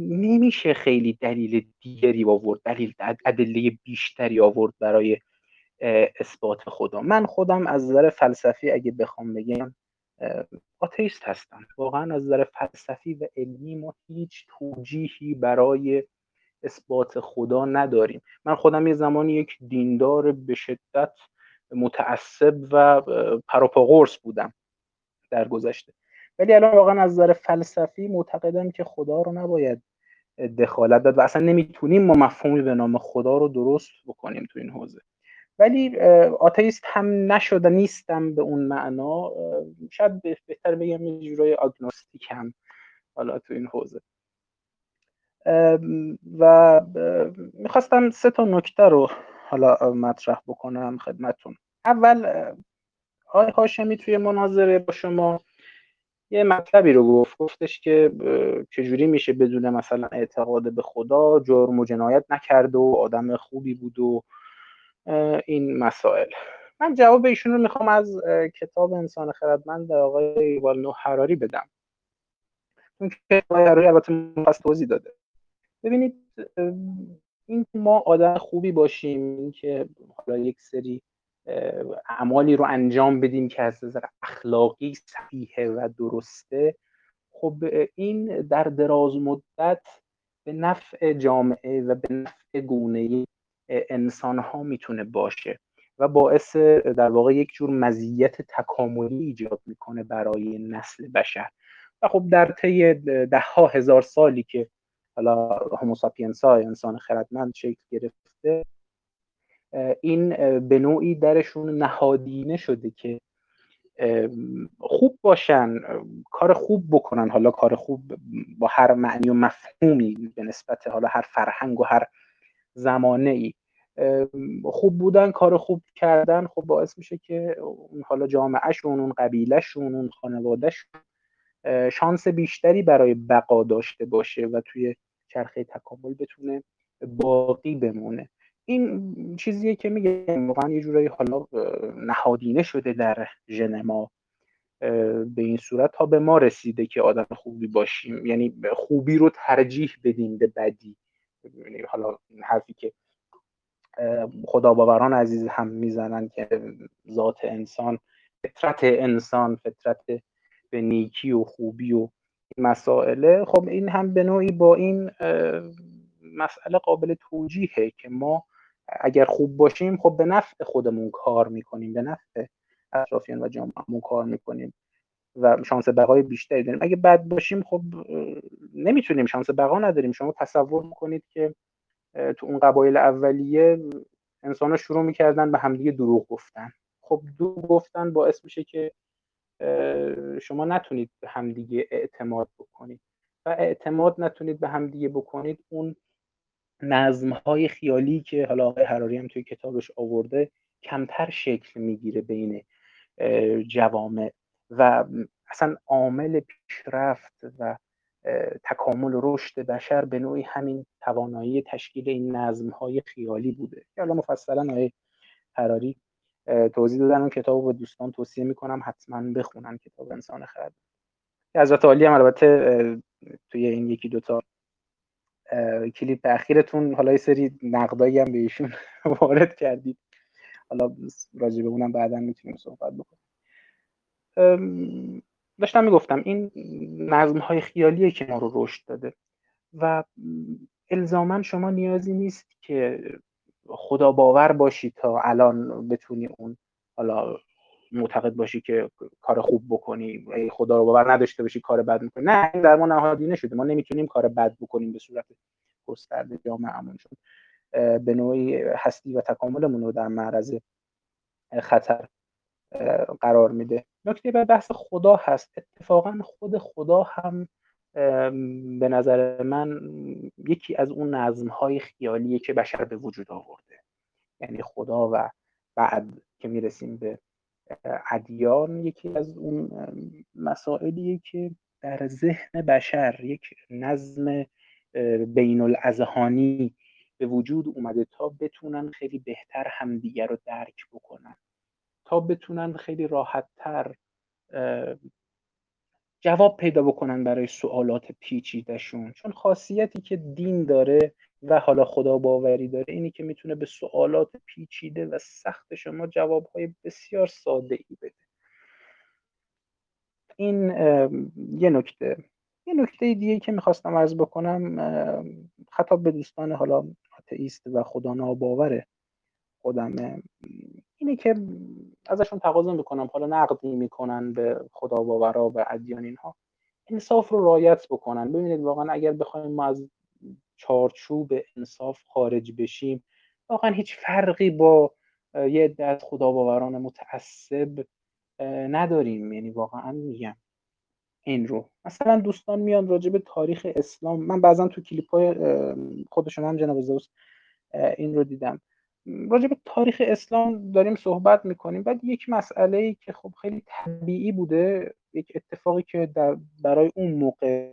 نمیشه خیلی دلیل دیگری آورد. دلیل ادله بیشتری آورد برای اثبات خدا. من خودم از نظر فلسفی اگه بخوام بگم آتیست هستم واقعا از نظر فلسفی و علمی ما هیچ توجیهی برای اثبات خدا نداریم. من خودم یه زمانی یک دیندار به شدت متعصب و پروپاگورس بودم در گذشته. ولی الان واقعا از نظر فلسفی معتقدم که خدا رو نباید دخالت داد و اصلا نمی‌تونیم ما مفهومی به نام خدا رو درست بکنیم تو این حوزه. ولی آتیست هم نشده نیستم به اون معنا. شاید بهتر بگم یه جورای آگنوستیک هم حالا تو این حوزه. و می‌خواستم سه تا نکته رو حالا مطرح بکنم خدمتون اول آقای هاشمی توی مناظره با شما یه مطلبی رو گفت. گفتش که چجوری میشه بدون مثلا اعتقاد به خدا جرم و جنایت نکرد و آدم خوبی بود و این مسائل. من جواب ایشون رو می‌خوام از کتاب انسان خردمند آقای والنو حراری بدم. اون که حراری البته توضیح داده. ببینید این ما آدم خوبی باشیم این که حالا یک سری اعمالی رو انجام بدیم که از نظر اخلاقی صحیحه و درسته خب این در دراز مدت به نفع جامعه و به نفع گونه انسان ها می‌تونه باشه و باعث در واقع یک جور مزیت تکاملی ایجاد می‌کنه برای نسل بشر. و خب در طی ده ها هزار سالی که حالا هوموساپینس های انسان خردمند شکل گرفته این به نوعی درشون نهادینه شده که خوب باشن کار خوب بکنن. حالا کار خوب با هر معنی و مفهومی به نسبت حالا هر فرهنگ و هر زمانه ای خوب بودن کار خوب کردن خب باعث میشه که حالا جامعهشون اون قبیلهشون اون خانوادهشون شانس بیشتری برای بقا داشته باشه و توی چرخه تکامل بتونه باقی بمونه. این چیزیه که میگه واقعا یه جورایی حالا نهادینه شده در ژن ما به این صورت تا به ما رسیده که آدم خوبی باشیم. یعنی خوبی رو ترجیح بدیم به بدی. یعنی حالا حرفی که خدا باوران عزیز هم می‌زنن که ذات انسان فطرت انسان فطرت به نیکی و خوبی و مسائله. خب این هم به نوعی با این مسئله قابل توجیهه که ما اگر خوب باشیم خب به نفع خودمون کار می‌کنیم به نفع اطرافیان و جامعهمون کار می‌کنیم و شانس بقای بیشتری داریم. اگه بد باشیم خب نمی‌تونیم شانس بقا نداریم. شما تصور می‌کنید که تو اون قبایل اولیه انسان شروع می‌کردن به همدیگه دروغ گفتن. خب دروغ گفتن باعث میشه که شما نتونید به همدیگه اعتماد بکنید. و اعتماد نتونید به همدیگه بکنید اون نظم های خیالی که حالا آقای حراری هم توی کتابش آورده کمتر شکل می‌گیره بین جوامع. و اصلا عامل پیشرفت و تکامل و رشد بشر به نوعی همین توانایی تشکیل این نظم های خیالی بوده. که حالا مفصلا آقای حراری توضیح دادن اون کتاب و دوستان توصیه می‌کنم حتما بخونن کتاب انسان خرد حضرت عالی هم البته توی این یکی دوتا کلیپ اخیرتون حالا یه سری نقدایی هم به ایشون *laughs* وارد کردید. حالا راجع به اونم بعدا می‌تونیم صحبت بکنیم. داشتم می‌گفتم این نظم های خیالیه که ما رو رشد داده و الزاما شما نیازی نیست که خدا باور باشی تا الان بتونی اون حالا معتقد باشی که کار خوب بکنی خدا رو باور نداشته باشی کار بد می‌کنی. نه این در ما نهادینه شده ما نمی‌تونیم کار بد بکنیم به صورت گسترده جامعهمون شد. به نوعی هستی و تکاملمون رو در معرض خطر قرار میده. نکته بعد بحث خدا هست. اتفاقا خود خدا هم به نظر من یکی از اون نظم های خیالیه که بشر به وجود آورده. یعنی خدا و بعد که می‌رسیم به ادیان یکی از اون مسائلیه که در ذهن بشر یک نظم بین الاذهانی به وجود اومده تا بتونن خیلی بهتر همدیگر رو درک بکنن. تا بتونن خیلی راحتتر جواب پیدا بکنن برای سوالات پیچیدهشون. چون خاصیتی که دین داره و حالا خدا باوری داره اینی که می‌تونه به سوالات پیچیده و سخت شما جوابهای بسیار ساده ای بده. این یه نکته. یه نکته دیگه که می‌خواستم عرض بکنم خطاب به دوستان حالا آتئیست و خدا ناباوره خودم اینه که ازشون تقاضا می‌کنم حالا نقدی می‌کنن به خدا باورا و ادیان اینها. انصاف رو رایت بکنن. ببینید واقعا اگر بخوایم ما از چارچوب انصاف خارج بشیم واقعا هیچ فرقی با یه عده خدا باوران متعصب نداریم. یعنی واقعا میگم این رو. مثلا دوستان میان راجع به تاریخ اسلام. من بعضا تو کلیپ های خودشون هم جناب زوس این رو دیدم. راجع به تاریخ اسلام داریم صحبت می‌کنیم. بعد یک مسئله ای که خب خیلی طبیعی بوده یک اتفاقی که در برای اون موقع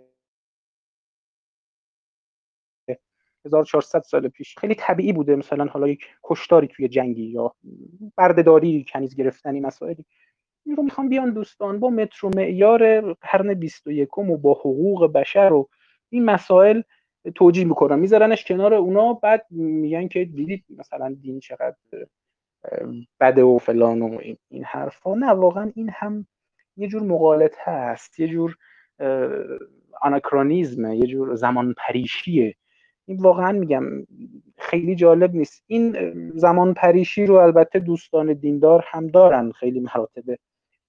1400 سال پیش خیلی طبیعی بوده. مثلا حالا یک کشتاری توی جنگی یا بردهداری کنیز گرفتنی مسائلی. این رو می‌خوام بیان دوستان با متر و معیار قرن 21 و با حقوق بشر و این مسائل توجیه می‌کنن میذارنش کنار اونا بعد میگن که دیدید مثلا دین چقدر بده و فلان و این حرفا. نه واقعا این هم یه جور مقالطه هست یه جور آناکرونیزمه یه جور زمان پریشیه این واقعا میگم خیلی جالب نیست. این زمان پریشی رو البته دوستان دیندار هم دارن خیلی مراتب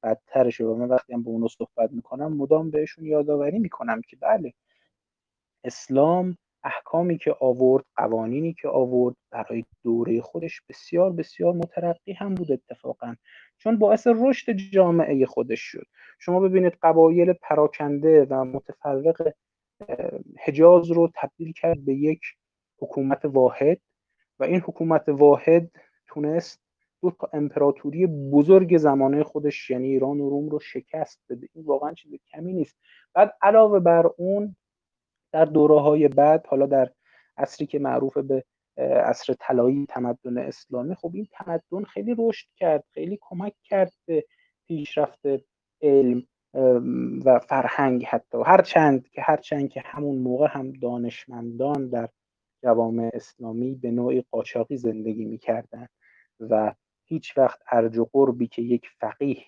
بدترش و من وقتی هم به صحبت می‌کنم مدام بهشون یادآوری می‌کنم که بله اسلام احکامی که آورد قوانینی که آورد برای دوره خودش بسیار بسیار مترقی هم بود اتفاقا. چون باعث رشد جامعه خودش شد. شما ببینید قبایل پراکنده و متفرق حجاز رو تبدیل کرد به یک حکومت واحد و این حکومت واحد تونست دو تا امپراتوری بزرگ زمانه خودش یعنی ایران و روم رو شکست بده. این واقعا چیز کمی نیست. بعد علاوه بر اون در دوره های بعد حالا در عصری که معروف به عصر طلایی تمدن اسلامی خب این تمدن خیلی رشد کرد خیلی کمک کرد به پیشرفت علم و فرهنگ حتی. هرچند که هرچند که همون موقع هم دانشمندان در جوامع اسلامی به نوعی قاچاقی زندگی می‌کردن و هیچ وقت ارج و قربی که یک فقیه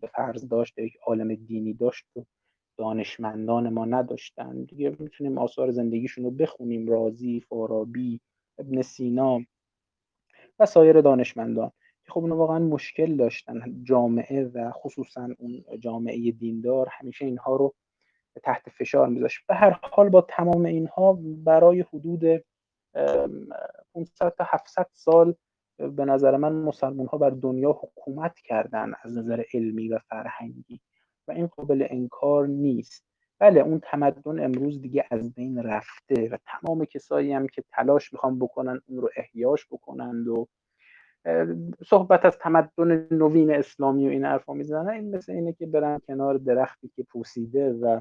به فرض داشت یک عالم دینی داشت و دانشمندان ما نداشتن. دیگه می‌تونیم آثار زندگیشون رو بخونیم. رازی فارابی ابن سینا و سایر دانشمندان. که خب اونا واقعا مشکل داشتن. جامعه و خصوصا اون جامعه دیندار همیشه اینها رو تحت فشار میذاشت. به هر حال با تمام اینها برای حدود 500 تا 700 سال به نظر من مسلمان ها بر دنیا حکومت کردن از نظر علمی و فرهنگی. و این قابل انکار نیست. بله اون تمدن امروز دیگه از بین رفته و تمام کسایی هم که تلاش می‌خوان بکنن اون رو احیاش بکنند و صحبت از تمدن نوین اسلامی و این حرفا می‌زنن این مثل اینه که برن کنار درختی که پوسیده و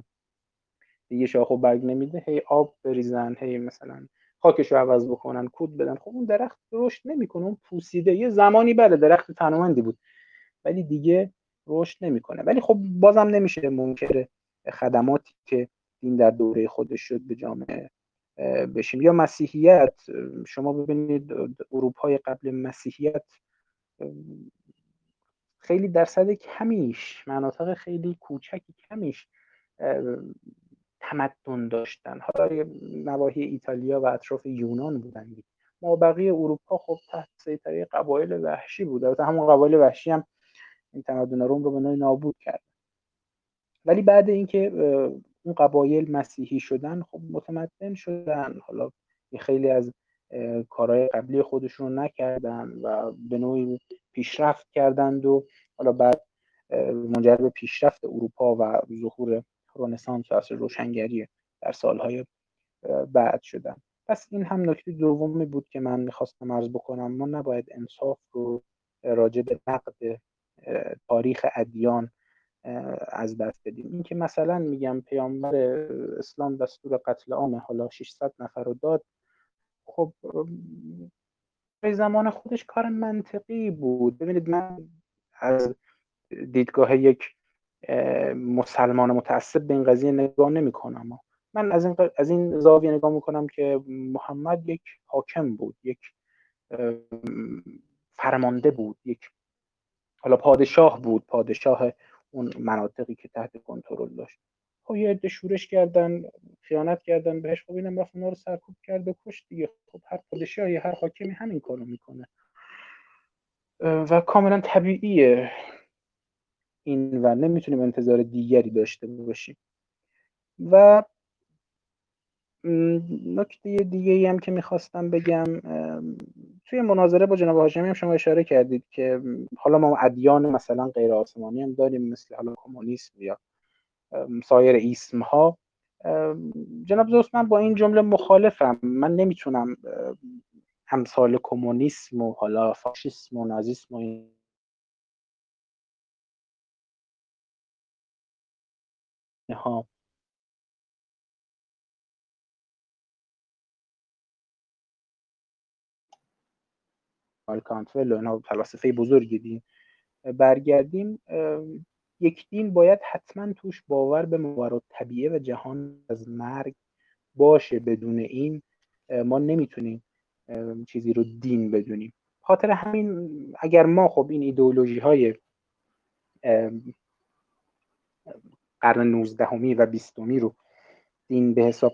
دیگه شاخ و برگ نمیده هی آب بریزن هی مثلا خاکش رو عوض بکنن کود بدن. خب اون درخت رشد نمی‌کنه اون پوسیده. یه زمانی بله درخت تنومندی بود. ولی دیگه رشد نمی‌کنه. ولی خب بازم نمیشه منکر خدماتی که دین در دوره خودش شد به جامعه بشیم. یا مسیحیت شما ببینید اروپای قبل مسیحیت خیلی درصد کمیش مناطق خیلی کوچکی کمیش تمدن داشتن. حالا نواحی ایتالیا و اطراف یونان بودن. ما بقیه اروپا خب تحت سیطره قبایل وحشی بود. البته همون قبایل وحشی هم این تمدن روم رو به نوعی نابود کرد. ولی بعد اینکه اون قبایل مسیحی شدن خب متمدن شدن. حالا خیلی از کارهای قبلی خودشون رو نکردن و به نوعی پیشرفت کردند و حالا بعد منجر به پیشرفت اروپا و ظهور رنسانس و اصر روشنگری در سالهای بعد شدن. پس این هم نکته دومی بود که من می‌خواستم عرض بکنم. ما نباید انصاف رو راجع به نقد تاریخ ادیان از دست بدیم. این که مثلا میگم پیامبر اسلام دستور قتل عام حالا 600 نفر رو داد خب به زمان خودش کار منطقی بود. ببینید من از دیدگاه یک مسلمان متعصب به این قضیه نگاه نمی کنم من از این, از این زاویه نگاه می‌کنم که محمد یک حاکم بود یک فرمانده بود یک حالا پادشاه بود پادشاه اون مناطقی که تحت کنترل داشت. خب یه عده شورش کردن خیانت کردن بهش. خب اینم رفت رو سرکوب کرد و کشت دیگه. خب هر پادشاهی هر حاکمی همین کارو می‌کنه. و کاملا طبیعیه این و نمی‌تونیم انتظار دیگری داشته باشیم. و نکته دیگه ای هم که می‌خواستم بگم توی مناظره با جناب هاشمی هم شما اشاره کردید که حالا ما ادیان مثلا غیر آسمانی هم داریم مثل حالا کمونیسم یا سایر ایسم ها جناب دوست من با این جمله مخالفم. من نمی‌تونم امثال کمونیسم و حالا فاشیسم و نازیسم و اینها کانتول و اینا فلاسفه بزرگی دین برگردیم. یک دین باید حتما توش باور به ماورا طبیعه و جهان از مرگ باشه بدون این ما نمی‌تونیم چیزی رو دین بدونیم. خاطر همین اگر ما خب این ایدئولوژی های قرن 19 و 20 رو دین به حساب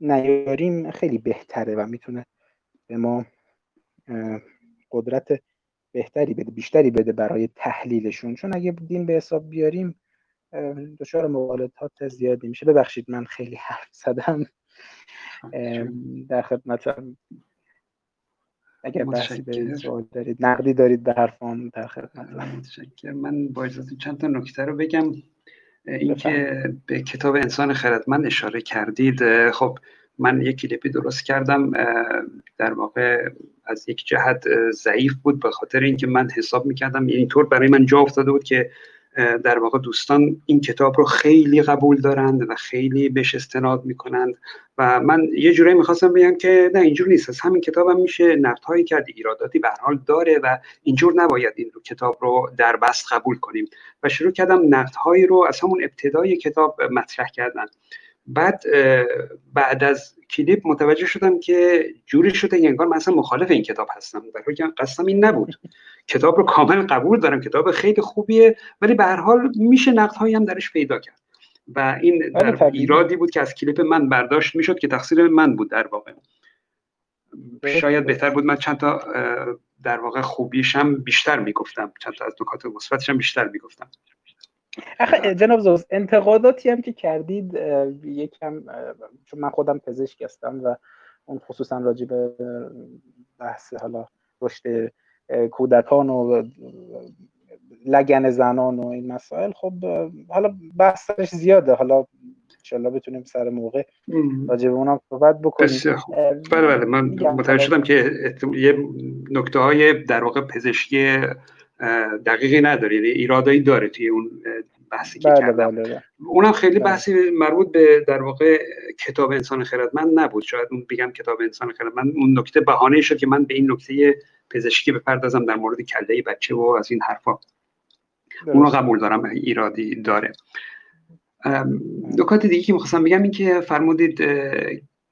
نیاریم خیلی بهتره و می‌تونه به ما قدرت بهتری بده بیشتری بده برای تحلیلشون. چون اگه دین به حساب بیاریم دچار مغالطات زیادی میشه. ببخشید من خیلی حرف زدم. در خدمتم اگر بحثی دارید سوال دارید نقدی دارید به حرفام در خدمت من با اجازه چند تا نکته رو بگم. اینکه به کتاب انسان خردمند اشاره کردید. خب من یک کلیپی درست کردم در واقع از یک جهت ضعیف بود به خاطر اینکه من حساب می‌کردم. یعنی طور برای من جا افتاده بود که در واقع دوستان این کتاب رو خیلی قبول دارند و خیلی بهش استناد می‌کنند و من یه جورایی می‌خواستم بگم که نه اینجور نیست. از همین کتاب هم میشه نقدهایی کرد ایراداتی به حال داره و اینجور نباید این رو کتاب رو در بست قبول کنیم. و شروع کردم نقدهایی رو از همون ابتدای کتاب مطرح کردن. بعد بعد از کلیپ متوجه شدم که جوری شده که انگار من اصلا مخالف این کتاب هستم. در حالی که قصدم این نبود. کتاب رو کامل قبول دارم. کتاب خیلی خوبیه ولی به هر حال میشه نقدهایی هم درش پیدا کرد. و این بله، در ایرادی بود که از کلیپ من برداشت می‌شد که تقصیر من بود در واقع. شاید بهتر بود من چند تا در واقع خوبیشم بیشتر می‌گفتم. چند تا از نکات مثبتش هم بیشتر می‌گفتم. جناب زوز انتقاداتی هم که کردید یکم چون من خودم پزشک هستم و اون خصوصا راجع به بحث حالا رشد کودکان و لگن زنان و این مسائل خب حالا بحثش زیاده. حالا انشالله بتونیم سر موقع راجع به اونم صحبت بکنیم. بله بله من متوجه شدم که یه نکته های در واقع پزشکی دقیقی نداره یعنی ایرادایی داره توی اون بحثی که بله کردم بله بله. اونم خیلی. بحثی مربوط به در واقع کتاب انسان خردمند نبود شاید اون بگم کتاب انسان خردمند اون نکته بهانه شد که من به این نکته پزشکی بپردازم در مورد کله بچه و از این حرفا اونو. قبول دارم ایرادی داره نکات دیگه که می‌خواستم بگم این که فرمودید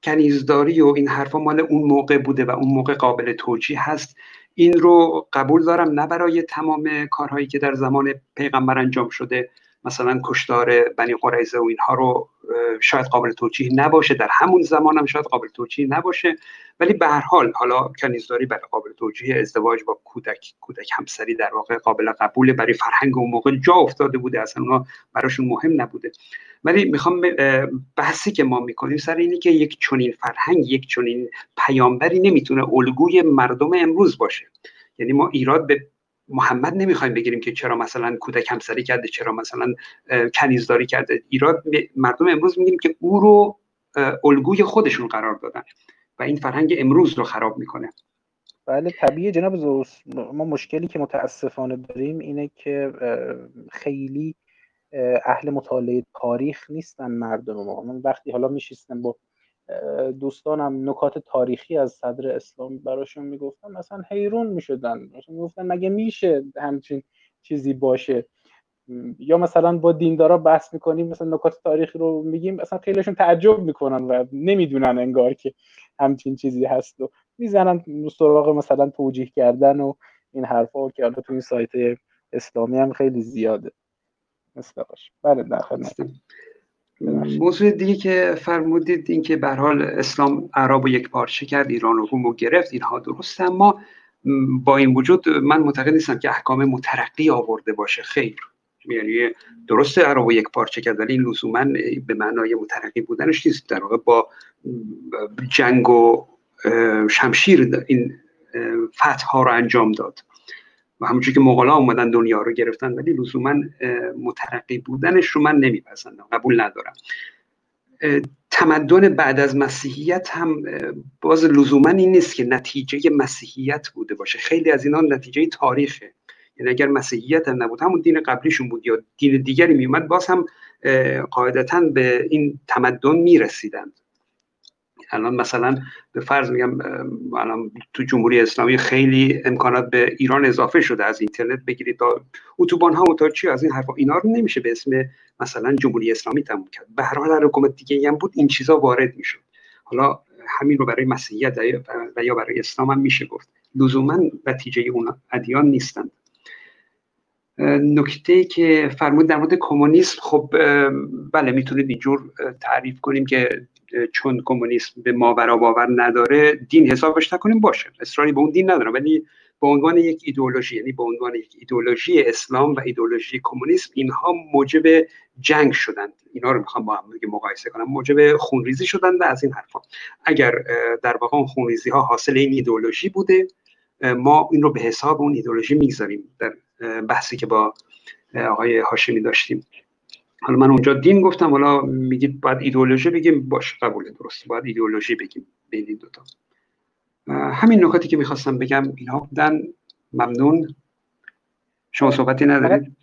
کنیزداری و این حرفا مال اون موقع بوده و اون موقع قابل توجیه هست این رو قبول دارم نه برای تمام کارهایی که در زمان پیغمبر انجام شده. مثلا کشتار بنی قریظه و اینها رو شاید قابل توجیه نباشه. در همون زمان هم شاید قابل توجیه نباشه. ولی به هر حال حالا کنیزداری برای قابل توجیه ازدواج با کودک کودک همسری در واقع قابل قبوله برای فرهنگ اون موقع جا افتاده بوده. اصلا اونا براشون مهم نبوده. ولی می‌خوام بحثی که ما می‌کنیم سر اینه که یک چنین فرهنگ یک چنین پیامبری نمی‌تونه الگوی مردم امروز باشه. یعنی ما ایراد به محمد نمی‌خوایم بگیریم که چرا مثلا کودک همسری کرده چرا مثلا کنیزداری کرده. ایراد به مردم امروز می‌گیریم که او رو الگوی خودشون قرار دادن و این فرهنگ امروز رو خراب می‌کنه. بله طبیعی جناب زوس. ما مشکلی که متاسفانه داریم اینه که خیلی اه، اهل مطالعه تاریخ نیستن مردم ما. من وقتی حالا میشستم با دوستانم نکات تاریخی از صدر اسلام براشون می‌گفتم مثلا حیرون می‌شدن. مثلا می‌گفتن مگه میشه همچین چیزی باشه؟ یا مثلا با دیندارا بحث می‌کنیم مثلا نکات تاریخی رو میگیم مثلا خیلیشون تعجب می‌کنن و نمی‌دونن انگار که همچین چیزی هست و می‌زنن سراغ مثلا توجیه کردن و این حرفا که حالا تو این سایت اسلامی هم خیلی زیاده. مثل باش. بله در. موضوع دیگه که فرمودید این که به حال اسلام عرب رو یک پارچه کرد ایران و روم رو گرفت اینها درست. اما با این وجود من معتقد نیستم که احکام مترقی آورده باشه. خیر. یعنی درست عرب رو یک پارچه کرد ولی لزوما به معنای مترقی بودنش نیست. در واقع با جنگ و شمشیر این فتح ها رو انجام داد. و همونجور که مغلا اومدن دنیا رو گرفتن ولی لزوما مترقی بودنش رو من نمیپسندم. قبول ندارم. تمدن بعد از مسیحیت هم باز لزوما این نیست که نتیجه مسیحیت بوده باشه. خیلی از اینا نتیجه تاریخه. یعنی اگر مسیحیت هم نبود همون دین قبلیشون بود یا دین دیگری میومد باز هم قاعدتا به این تمدن می‌رسیدند. الان مثلا به فرض میگم الان تو جمهوری اسلامی خیلی امکانات به ایران اضافه شده. از اینترنت بگیرید تا اتوبان ها و تا چی از این حرفا. اینا رو نمیشه به اسم مثلا جمهوری اسلامی تموم کرد. به هر حال حکومت دیگه هم بود این چیزا وارد می‌شد. حالا همین رو برای مسیحیت و یا برای اسلام هم میشه گفت. لزوما نتیجه اون ادیان نیستند. نکته که فرمود در مورد کمونیسم خب بله می‌تونید اینجور تعریف کنیم که چون کمونیسم به ماورا باور نداره دین حسابش نکنیم باشه. اصراری به اون دین ندارم ولی به عنوان یک ایدولوژی یعنی به عنوان یک ایدولوژی اسلام و ایدولوژی کمونیسم اینها موجب جنگ شدند. اینا رو می‌خوام با هم مقایسه کنم. موجب خونریزی شدند و از این حرفا. اگر در واقع خونریزی ها حاصل این ایدولوژی بوده ما این رو به حساب اون ایدولوژی می‌گذاریم در بحثی که با آقای هاشمی داشتیم. حالا من اونجا دین گفتم حالا میگید باید ایدئولوژی بگیم. باش قبوله درست. باید ایدئولوژی بگیم بین این دوتا. همین نکاتی که می‌خواستم بگم اینها بودن. ممنون. شما صحبتی ندارید؟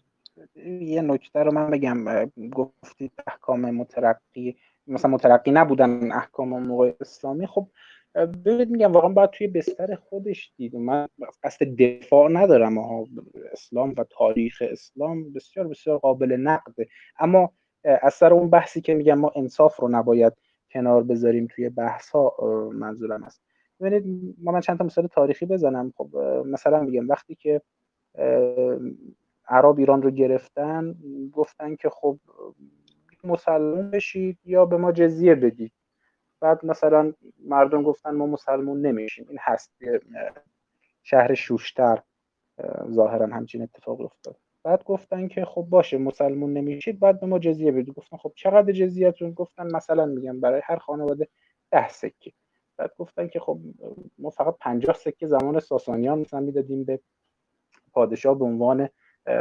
یه نکته رو من بگم. گفتید احکام مترقی مثلا مترقی نبودن احکام موقع اسلامی. خب ببینید میگم واقعا باید توی بستر خودش دید. من قصد دفاع ندارم. ها اسلام و تاریخ اسلام بسیار بسیار قابل نقده اما از سر اون بحثی که میگم ما انصاف رو نباید کنار بذاریم توی بحث ها منظورم است. ببینید ما من چند تا مثال تاریخی بزنم. خب مثلا میگم وقتی که عرب ایران رو گرفتن گفتن که خب مسلمان بشید یا به ما جزیه بدید. بعد مثلا مردم گفتن ما مسلمون نمیشیم. این هست شهر شوشتر ظاهرا همچین اتفاق افتاد. بعد گفتن که خب باشه مسلمون نمیشید. بعد به ما جزیه بدید. گفتن خب چقدر جزیهتون گفتن مثلا میگم برای هر خانواده ده سکه. بعد گفتن که خب ما فقط پنجاه سکه زمان ساسانیان مثلا می‌دادیم به پادشاه به عنوان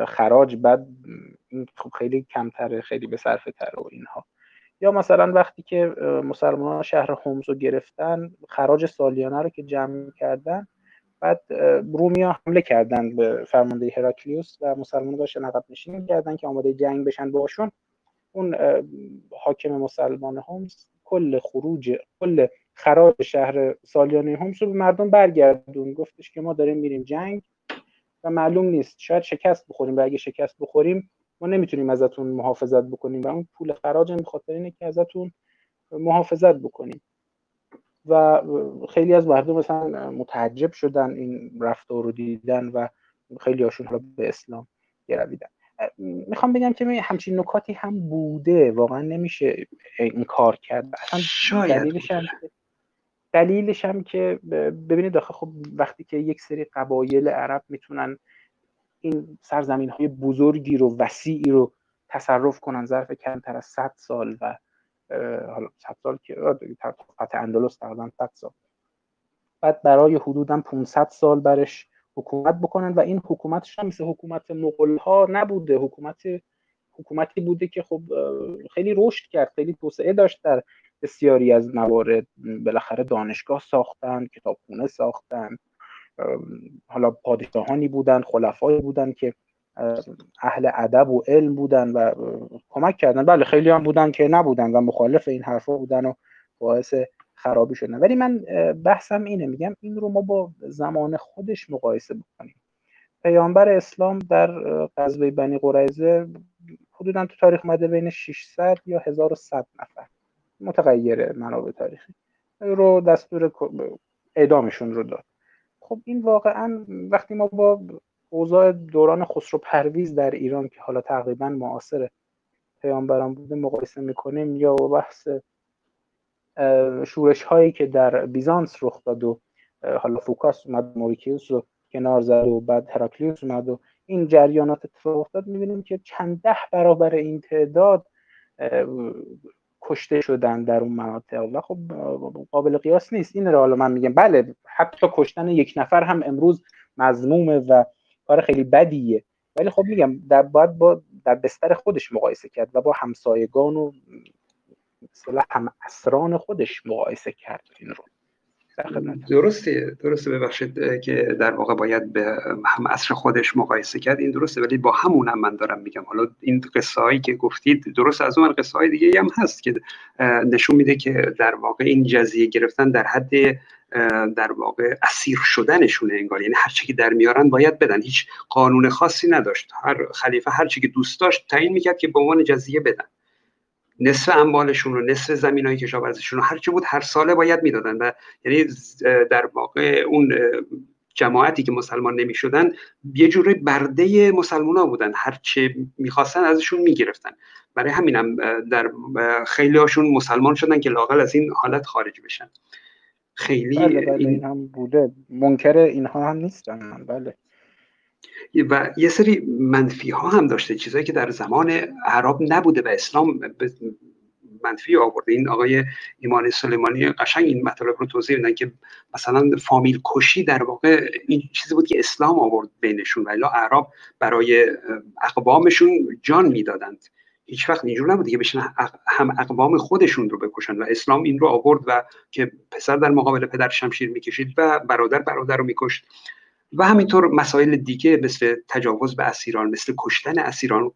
خراج. بعد خب خیلی کمتره خیلی به صرفه تر و اینها. یا مثلا وقتی که مسلمان شهر حمص رو گرفتن خراج سالیانه رو که جمع کردن بعد رومیا حمله کردن به فرمانده هراکلیوس و مسلمان داشتن عقب نشینی کردن که آماده جنگ بشن باشون. اون حاکم مسلمان هومس کل خروج کل خراج شهر سالیانه هومس رو به مردم برگردون. گفتش که ما داریم میریم جنگ و معلوم نیست شاید شکست بخوریم و اگه شکست بخوریم ما نمی‌تونیم ازتون محافظت بکنیم و اون پول خراج به خاطر اینه که ازتون محافظت بکنیم. و خیلی از مردم مثلا متعجب شدن این رفتار رو دیدن و خیلی هاشون حالا به اسلام گرویدن. می‌خوام بگم که همچین نکاتی هم بوده. واقعا نمیشه این کار کرد. اصلا دلیلش هم دلیلش هم که ببینید داخل خب وقتی که یک سری قبایل عرب می‌تونن این سرزمین های بزرگی رو وسیعی رو تصرف کنن ظرف کمتر از 100 سال و حالا 100 سال که فتح اندلس تقریبا 100 سال. بعد برای حدودا 500 سال برش حکومت بکنن و این حکومتش هم مثل حکومت مغول ها نبوده. حکومت حکومتی بوده که خب خیلی رشد کرد خیلی توسعه داشت در بسیاری از موارد. بالاخره دانشگاه ساختن کتابخونه ساختن. حالا پادشاهانی بودن خلفایی بودن که اهل ادب و علم بودن و کمک کردن. بله خیلی هم بودن که نبودن و مخالف این حرفا بودن و باعث خرابی شدن. ولی من بحثم اینه میگم این رو ما با زمان خودش مقایسه بکنیم. پیامبر اسلام در غزوه بنی قریظه حدودا تو تاریخ مده بین 600 یا 1100 نفر. متغیر منابع تاریخی. رو دستور اعدامشون رو داد. خب این واقعا وقتی ما با اوضاع دوران خسرو پرویز در ایران که حالا تقریبا معاصر پیامبران بوده مقایسه می‌کنیم یا بحث شورش هایی که در بیزانس رخ داد و حالا فوکاس اومد موریکیوس رو کنار زد و بعد هراکلیوس اومد و این جریانات اتفاق افتاد می‌بینیم که چند ده برابر این تعداد کشته شدن در اون مناطق. و خب قابل قیاس نیست. این رو حالا من میگم بله حتی کشتن یک نفر هم امروز مضمومه و کار خیلی بدیه. ولی خب میگم در باید با در بستر خودش مقایسه کرد و با همسایگان و مثلا هم اسران خودش مقایسه کرد این رو. درسته درسته. ببخشید که در واقع باید به هم عصر خودش مقایسه کرد. این درسته ولی با همون هم من دارم میگم. حالا این قصه هایی که گفتید درست از اون قصه های دیگه هم هست که نشون میده که در واقع این جزیه گرفتن در حد در واقع اسیر شدنشونه انگار. یعنی هر چی که در میارن باید بدن. هیچ قانون خاصی نداشت. هر خلیفه هر چی که دوست داشت تعیین می‌کرد که به عنوان جزیه بدن. نصف اموالشون رو نصف زمین های کشاورزیشون رو هر چی بود هر ساله باید می‌دادن و یعنی در واقع اون جماعتی که مسلمان نمی شدن یه جوری برده مسلمان ها بودن. هر چه می‌خواستن ازشون می‌گرفتن. برای همینم در خیلی هاشون مسلمان شدن که لاقل از این حالت خارج بشن. خیلی بله بله این این هم بوده. منکر اینها هم نیستم من بله. و یه سری منفی ها هم داشته چیزایی که در زمان عرب نبوده و اسلام منفی آورده. این آقای ایمان سلیمانی قشنگ این مطالب رو توضیح میدن که مثلا فامیل کشی در واقع این چیزی بود که اسلام آورد بینشون و الا عرب برای اقوامشون جان می‌دادند. هیچ وقت اینجور نبوده که بشن هم اقوام خودشون رو بکشن و اسلام این رو آورد و که پسر در مقابل پدر شمشیر می‌کشید و برادر برادر رو میکشت. و همینطور مسائل دیگه مثل تجاوز به اسیران مثل کشتن اسیران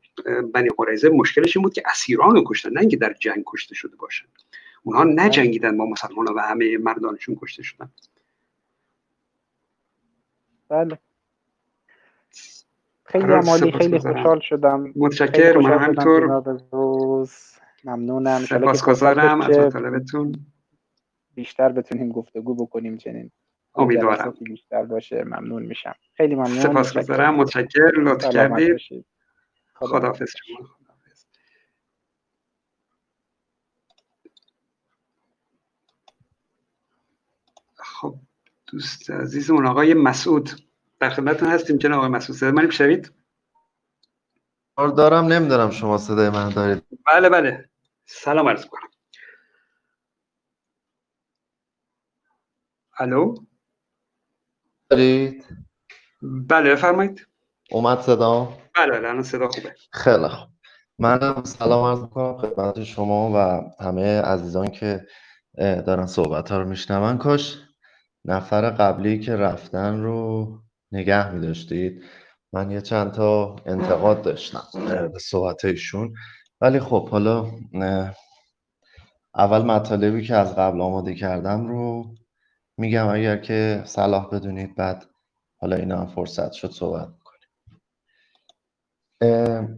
بنی قریزه مشکلش این بود که اسیران رو کشتن نه اینکه در جنگ کشته شده باشن. اونها نجنگیدن با مسلمان و همه مردانشون کشته شدن. بله. خیلی عمالی خیلی خوشحال شدم. متشکرم من همینطور ممنونم. سپاسگزارم از مطالبتون. بیشتر بتونیم گفتگو بکنیم چنین. امیدوارم. بیشتر باشه ممنون میشم. خیلی ممنون. سپاسگزارم متشکر لطف کردید. خداحافظ شما. خب دوست عزیزمون آقای مسعود. در خدمتتون هستیم جناب آقای مسعود. صدای من میشنوید؟ دارم. نمی‌دونم شما صدای من دارید. بله بله. سلام عرض کنم الو؟ دارید بله بفرمایید. اومد صدا؟ بله الان صدا خوبه. خیلی خوب. من سلام عرض می‌کنم خدمت شما و همه عزیزان که دارن صحبت ها رو میشنون. کاش نفر قبلی که رفتن رو نگه میداشتید. من یه چند تا انتقاد داشتم به صحبت ایشون. ولی خب حالا اول مطالبی که از قبل آماده کردم رو میگم اگر که صلاح بدونید بعد حالا اینا هم فرصت شد صحبت می‌کنیم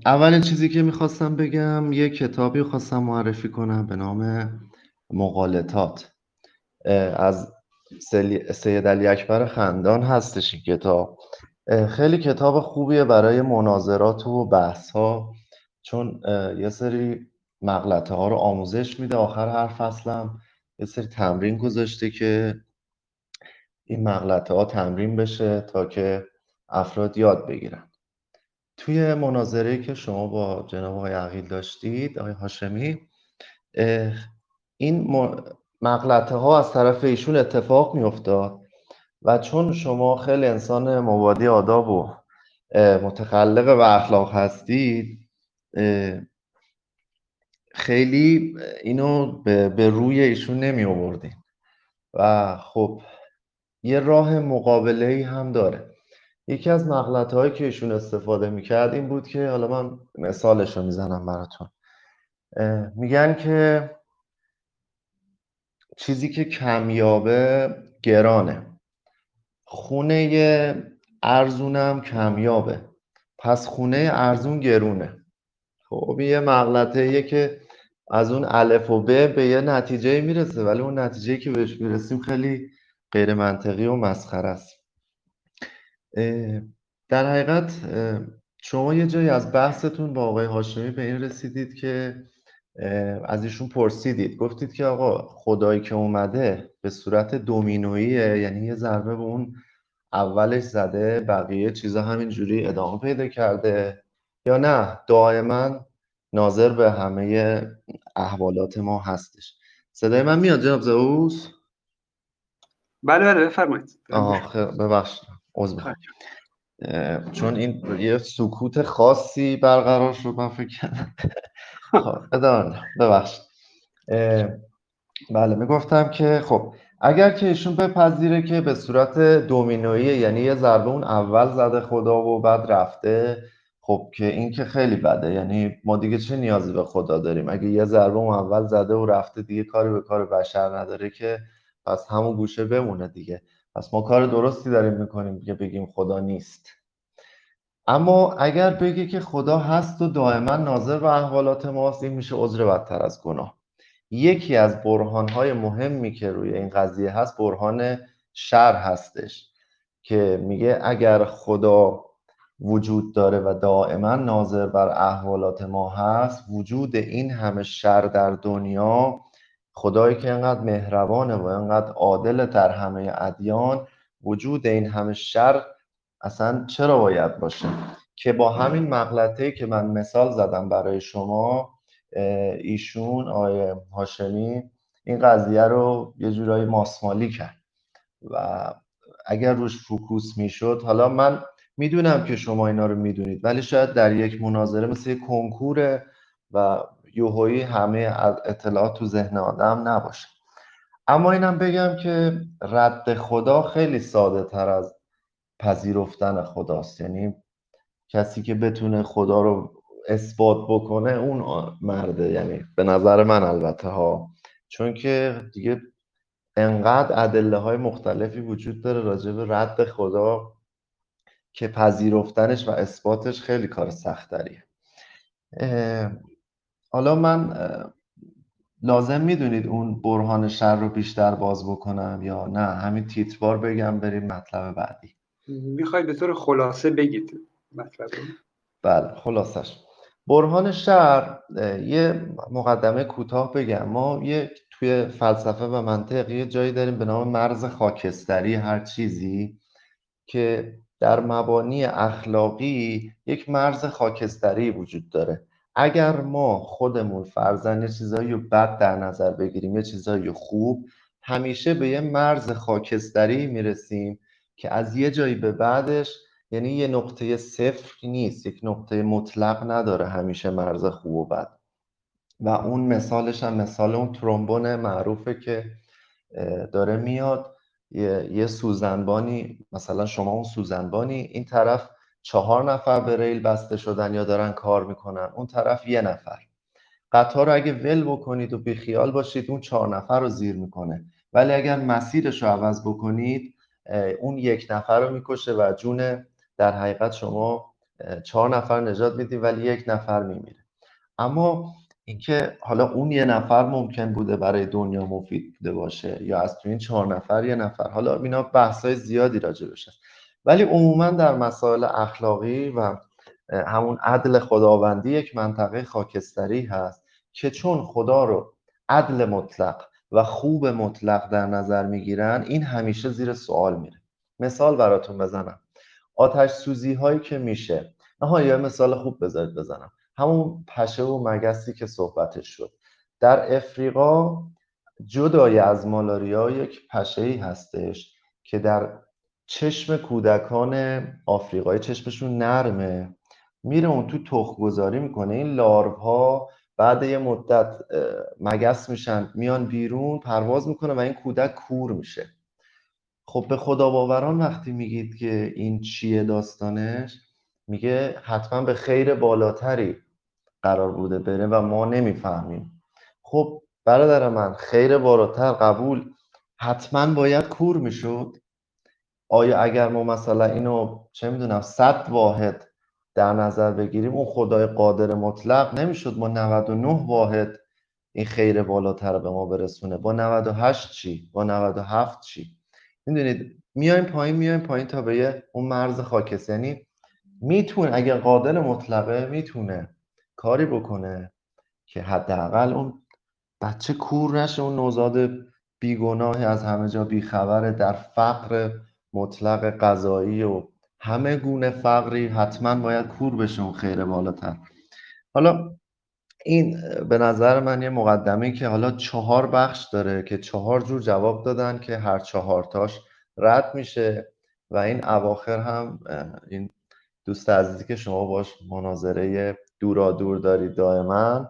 اولین چیزی که می‌خواستم بگم یه کتابی خواستم معرفی کنم به نام مقالطات. از سید علی اکبر خندان هستش این کتاب. خیلی کتاب خوبیه برای مناظرات و بحث ها چون یه سری مغلطه ها رو آموزش میده. آخر هر فصلم یه سری تمرین گذاشته که این مغلطه ها تمرین بشه تا که افراد یاد بگیرن. توی مناظره که شما با جناب آقای عقیل داشتید آقای هاشمی این مغلطه ها از طرف ایشون اتفاق میافتاد و چون شما خیلی انسان مبادی آداب و متخلق و اخلاق هستید خیلی اینو به روی ایشون نمی آوردین و خب یه راه مقابله ای هم داره. یکی از مغلط هایی که ایشون استفاده می‌کرد این بود که حالا من مثالش رو می‌زنم براتون. میگن که چیزی که کمیابه گرانه. خونه ارزونم کمیابه. پس خونه ارزون گرونه. خب یه مغلطه که از اون الف و ب به یه نتیجه می‌رسه ولی اون نتیجه که بهش می‌رسیم خیلی غیر منطقی و مسخره است. در حقیقت شما یه جایی از بحثتون با آقای هاشمی به این رسیدید که از ایشون پرسیدید. گفتید که آقا خدایی که اومده به صورت دومینویه یعنی یه ضربه به اون اولش زده بقیه چیزا همینجوری ادامه پیدا کرده. یا نه دائما ناظر به همه احوالات ما هستش. صدای من میاد جناب زئوس؟ بله بله بفرمایید. آه ببخشید. عذر چون این یه سکوت خاصی برقرار شد من فکر کردم. *laughs* خب ببخشید. بله می‌گفتم که خب اگر که ایشون بپذیره که به صورت دومینویی یعنی یه ضربه اون اول زده خدا و بعد رفته خب که این که خیلی بده. یعنی ما دیگه چه نیازی به خدا داریم؟ اگه یه ضربه اون اول زده و رفته دیگه کاری به کار بشر نداره که پس همون گوشه بمونه دیگه. پس ما کار درستی داریم می‌کنیم که بگیم خدا نیست. اما اگر بگه که خدا هست و دائما ناظر به احوالات ماست این میشه عذر بدتر از گناه. یکی از برهانهای مهمی که روی این قضیه هست برهان شر هستش که میگه اگر خدا وجود داره و دائما ناظر بر احوالات ما هست وجود این همه شر در دنیا خدایی که انقدر مهربانه و انقدر عادل در همه ادیان وجود این همه شر اصلا چرا باید باشه؟ که با همین مغلطه که من مثال زدم برای شما ایشون آقای هاشمی این قضیه رو یه جورایی ماسمالی کرد. و اگر روش فوکوس می‌شد حالا من می‌دونم که شما اینا رو می‌دونید ولی شاید در یک مناظره مثل کنکور و یوهویی همه اطلاعات تو ذهن آدم نباشه. اما اینم بگم که رد خدا خیلی ساده تر از پذیرفتن خداست. یعنی کسی که بتونه خدا رو اثبات بکنه اون مرده. یعنی به نظر من البته ها. چون که دیگه انقدر ادله های مختلفی وجود داره راجع به رد خدا که پذیرفتنش و اثباتش خیلی کار سختریه حالا من لازم می‌دونید اون برهان شر رو بیشتر باز بکنم یا نه؟ همین تیتروار بگم بریم مطلب بعدی. می‌خواید به طور خلاصه بگید مطلب بله خلاصش. برهان شر یه مقدمه کوتاه بگم. ما یه توی فلسفه و منطق یه جایی داریم به نام مرز خاکستری هر چیزی که در مبانی اخلاقی یک مرز خاکستری وجود داره. اگر ما خودمون فرزن یه چیزایی رو بد در نظر بگیریم یه چیزایی خوب همیشه به یه مرز خاکستری می‌رسیم که از یه جایی به بعدش یعنی یه نقطه صفر نیست یک نقطه مطلق نداره همیشه مرز خوب و بد. و اون مثالش هم مثال اون ترومبون معروفه که داره میاد یه, یه سوزنبانی مثلا شما اون سوزنبانی این طرف چهار نفر به ریل بسته شدن یا دارن کار می‌کنن اون طرف یه نفر. قطار رو اگه ول بکنید و بیخیال باشید اون چهار نفر رو زیر می‌کنه. ولی اگر مسیرش رو عوض بکنید اون یک نفر رو می‌کشه و جون در حقیقت شما چهار نفر نجات می‌دید ولی یک نفر میمیره. اما اینکه حالا اون یه نفر ممکن بوده برای دنیا مفید بوده باشه یا از تو این چهار نفر یه نفر حالا اینا بحث های زیادی راجع بشه ولی عموما در مسائل اخلاقی و همون عدل خداوندی یک منطقه خاکستری هست که چون خدا رو عدل مطلق و خوب مطلق در نظر می‌گیرن این همیشه زیر سوال میره. مثال براتون بزنم. آتش سوزی هایی که میشه. آها یه مثال خوب بذارید بزنم. همون پشه و مگسی که صحبتش شد. در افریقا جدای از مالاریا یک پشه ای هستش که در چشم کودکان آفریقایی چشمشون نرمه. میره اون تو تخم گذاری می‌کنه. این لارو ها بعد یه مدت مگس میشن میان بیرون پرواز می‌کنه و این کودک کور میشه. خب به خدا باوران وقتی میگید که این چیه داستانش میگه حتما به خیر بالاتری قرار بوده بره و ما نمی‌فهمیم. خب برادر من خیر بالاتر قبول حتما باید کور می‌شد. آیا اگر ما مثلا اینو چه می‌دونم صد واحد در نظر بگیریم اون خدای قادر مطلق نمی‌شد با 99 واحد این خیر بالاتر به ما برسونه؟ با 98 چی؟ با 97 چی؟ می‌دونید میایم پایین میایم پایین تا به اون مرز خاکست یعنی می‌تونه اگر قادر مطلقه می‌تونه کاری بکنه که حداقل اون بچه کور نشه اون نوزاد بیگناهی از همه جا بیخبره در فقر مطلق غذایی و همه گونه فقری حتما باید کور بشه اون خیر بالاتر. حالا این به نظر من یه مقدمه که حالا چهار بخش داره که چهار جور جواب دادن که هر چهارتاش رد میشه و این اواخر هم این دوست عزیزی که شما باش مناظره دورا دور دارید دائما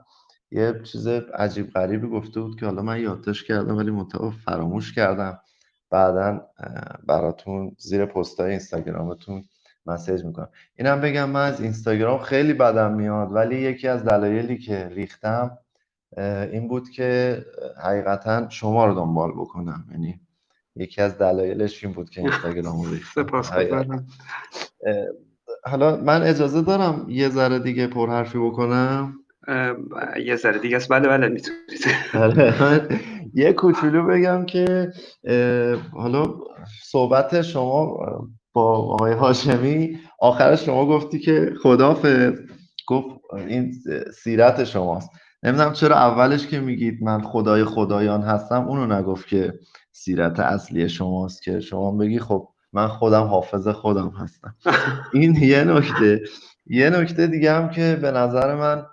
یه چیز عجیب غریبی گفته بود که حالا من یادداشت کردم ولی منتها فراموش کردم. بعدا براتون زیر پستای اینستاگرامتون مسیج می‌کنم. اینم بگم من از اینستاگرام خیلی بدم میاد ولی یکی از دلایلی که ریختم این بود که حقیقتا شما رو دنبال بکنم. یعنی یکی از دلایلش این بود که اینستاگرام رو *laughs* ریختم حالا من اجازه دارم یه ذره دیگه پرحرفی بکنم؟ یه ذره دیگه است. بله بله می‌تونید. آره، *laughs* یه کوچولو بگم که حالا صحبت شما با آقای هاشمی آخرش شما گفتی که خدافظ. گفت این سیرت شماست. نمی‌دونم چرا اولش که میگید من خدای خدایان هستم اونو نگفت که سیرت اصلی شماست که شما بگی خب من خودم حافظ خودم هستم. این یه نکته. یه نکته دیگه هم که به نظر من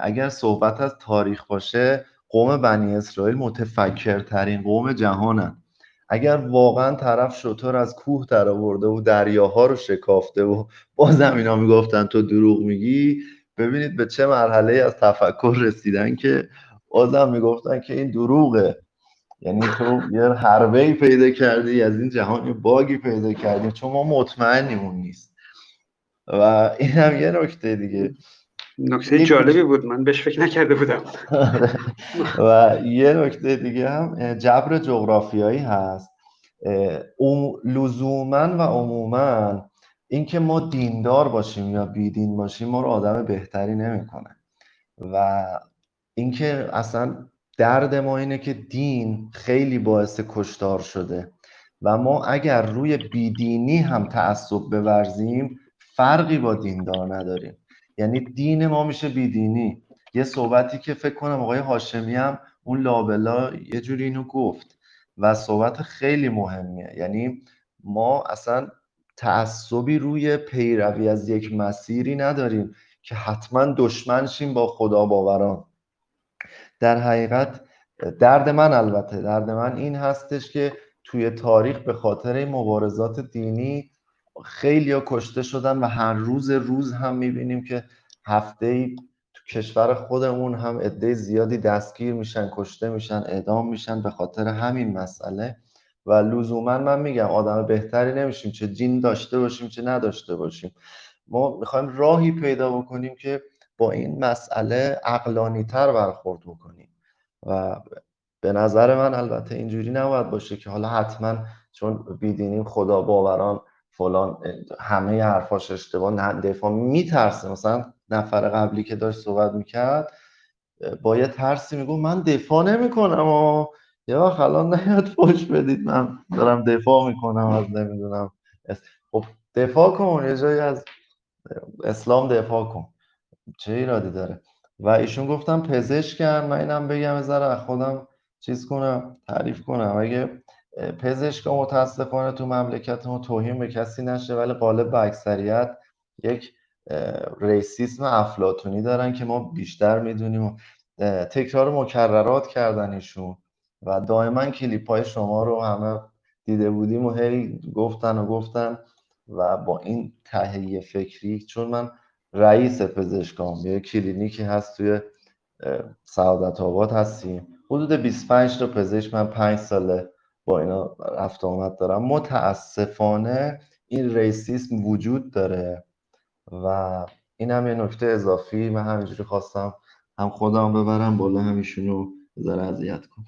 اگر صحبت از تاریخ باشه قوم بنی اسرائیل متفکرترین قوم جهانن. اگر واقعا طرف شطور از کوه در آورده و دریاها رو شکافته و بازم اینا می‌گفتن تو دروغ میگی ببینید به چه مرحله از تفکر رسیدن که بازم می‌گفتن که این دروغه. یعنی تو یه حربه پیدا کردی از این جهان یه باگی پیدا کردی. چون ما مطمئنیم اون نیست. و این هم یه نکته دیگه. نکته جالبی بود. من بهش فکر نکرده بودم. *laughs* و یه نکته دیگه هم جبر جغرافیایی هست. لزوما و عموما اینکه ما دیندار باشیم یا بیدین باشیم ما رو آدم بهتری نمی‌کنه. و اینکه اصلا درد ما اینه که دین خیلی باعث کشتار شده و ما اگر روی بیدینی هم تعصب بورزیم فرقی با دیندار نداریم. یعنی دین ما میشه بیدینی. یه صحبتی که فکر کنم آقای هاشمی هم اون لابلا یه جوری اینو گفت و صحبت خیلی مهمیه. یعنی ما اصلا تعصبی روی پیروی از یک مسیری نداریم که حتما دشمن شیم با خدا باوران. در حقیقت درد من البته درد من این هستش که توی تاریخ به خاطر مبارزات دینی خیلی ها کشته شدن و هر روز روز هم می‌بینیم که هفته ای تو کشور خودمون هم عده زیادی دستگیر میشن کشته میشن اعدام میشن به خاطر همین مسئله. و لزوما من میگم آدم بهتری نمیشیم چه جین داشته باشیم چه نداشته باشیم. ما می‌خوایم راهی پیدا بکنیم که با این مسئله عقلانی تر برخورد بکنیم. و به نظر من البته اینجوری نباید باشه که حالا حتما چون بیدینیم خدا باوران فلان همه حرفاش اشتباه نه دفاع میترسه. مثلا نفر قبلی که داشت صحبت می‌کرد با یه ترسی میگو من دفاع نمی‌کنم و یه وقت الان نیاد فوش بدید من دارم دفاع می‌کنم از نمی‌دونم. خب دفاع کن یه جایی از اسلام دفاع کن. چه ایرادی داره؟ و ایشون گفتم پزشکم من اینم بگم ذره خودم چیز کنم تعریف کنم. اگه پزشکا متاسفانه تو مملکت توهین به کسی نشه ولی غالب به اکثریت یک ریسیسم افلاتونی دارن که ما بیشتر می‌دونیم تکرار مکررات کردن ایشون. و دائما کلیپ های شما رو همه دیده بودیم و هی گفتن و گفتن و با این تهیه فکری چون من رئیس پزشکام یه کلینیکی هست توی سعادت آباد هستیم. حدود 25 تا پزشک من 5 ساله با اینا رفت آمد دارم. متاسفانه این ریسیسم وجود داره و این هم یه نکته اضافی. من همینجوری خواستم هم خودم ببرم بالا همیشونو ذره اذیت کنم.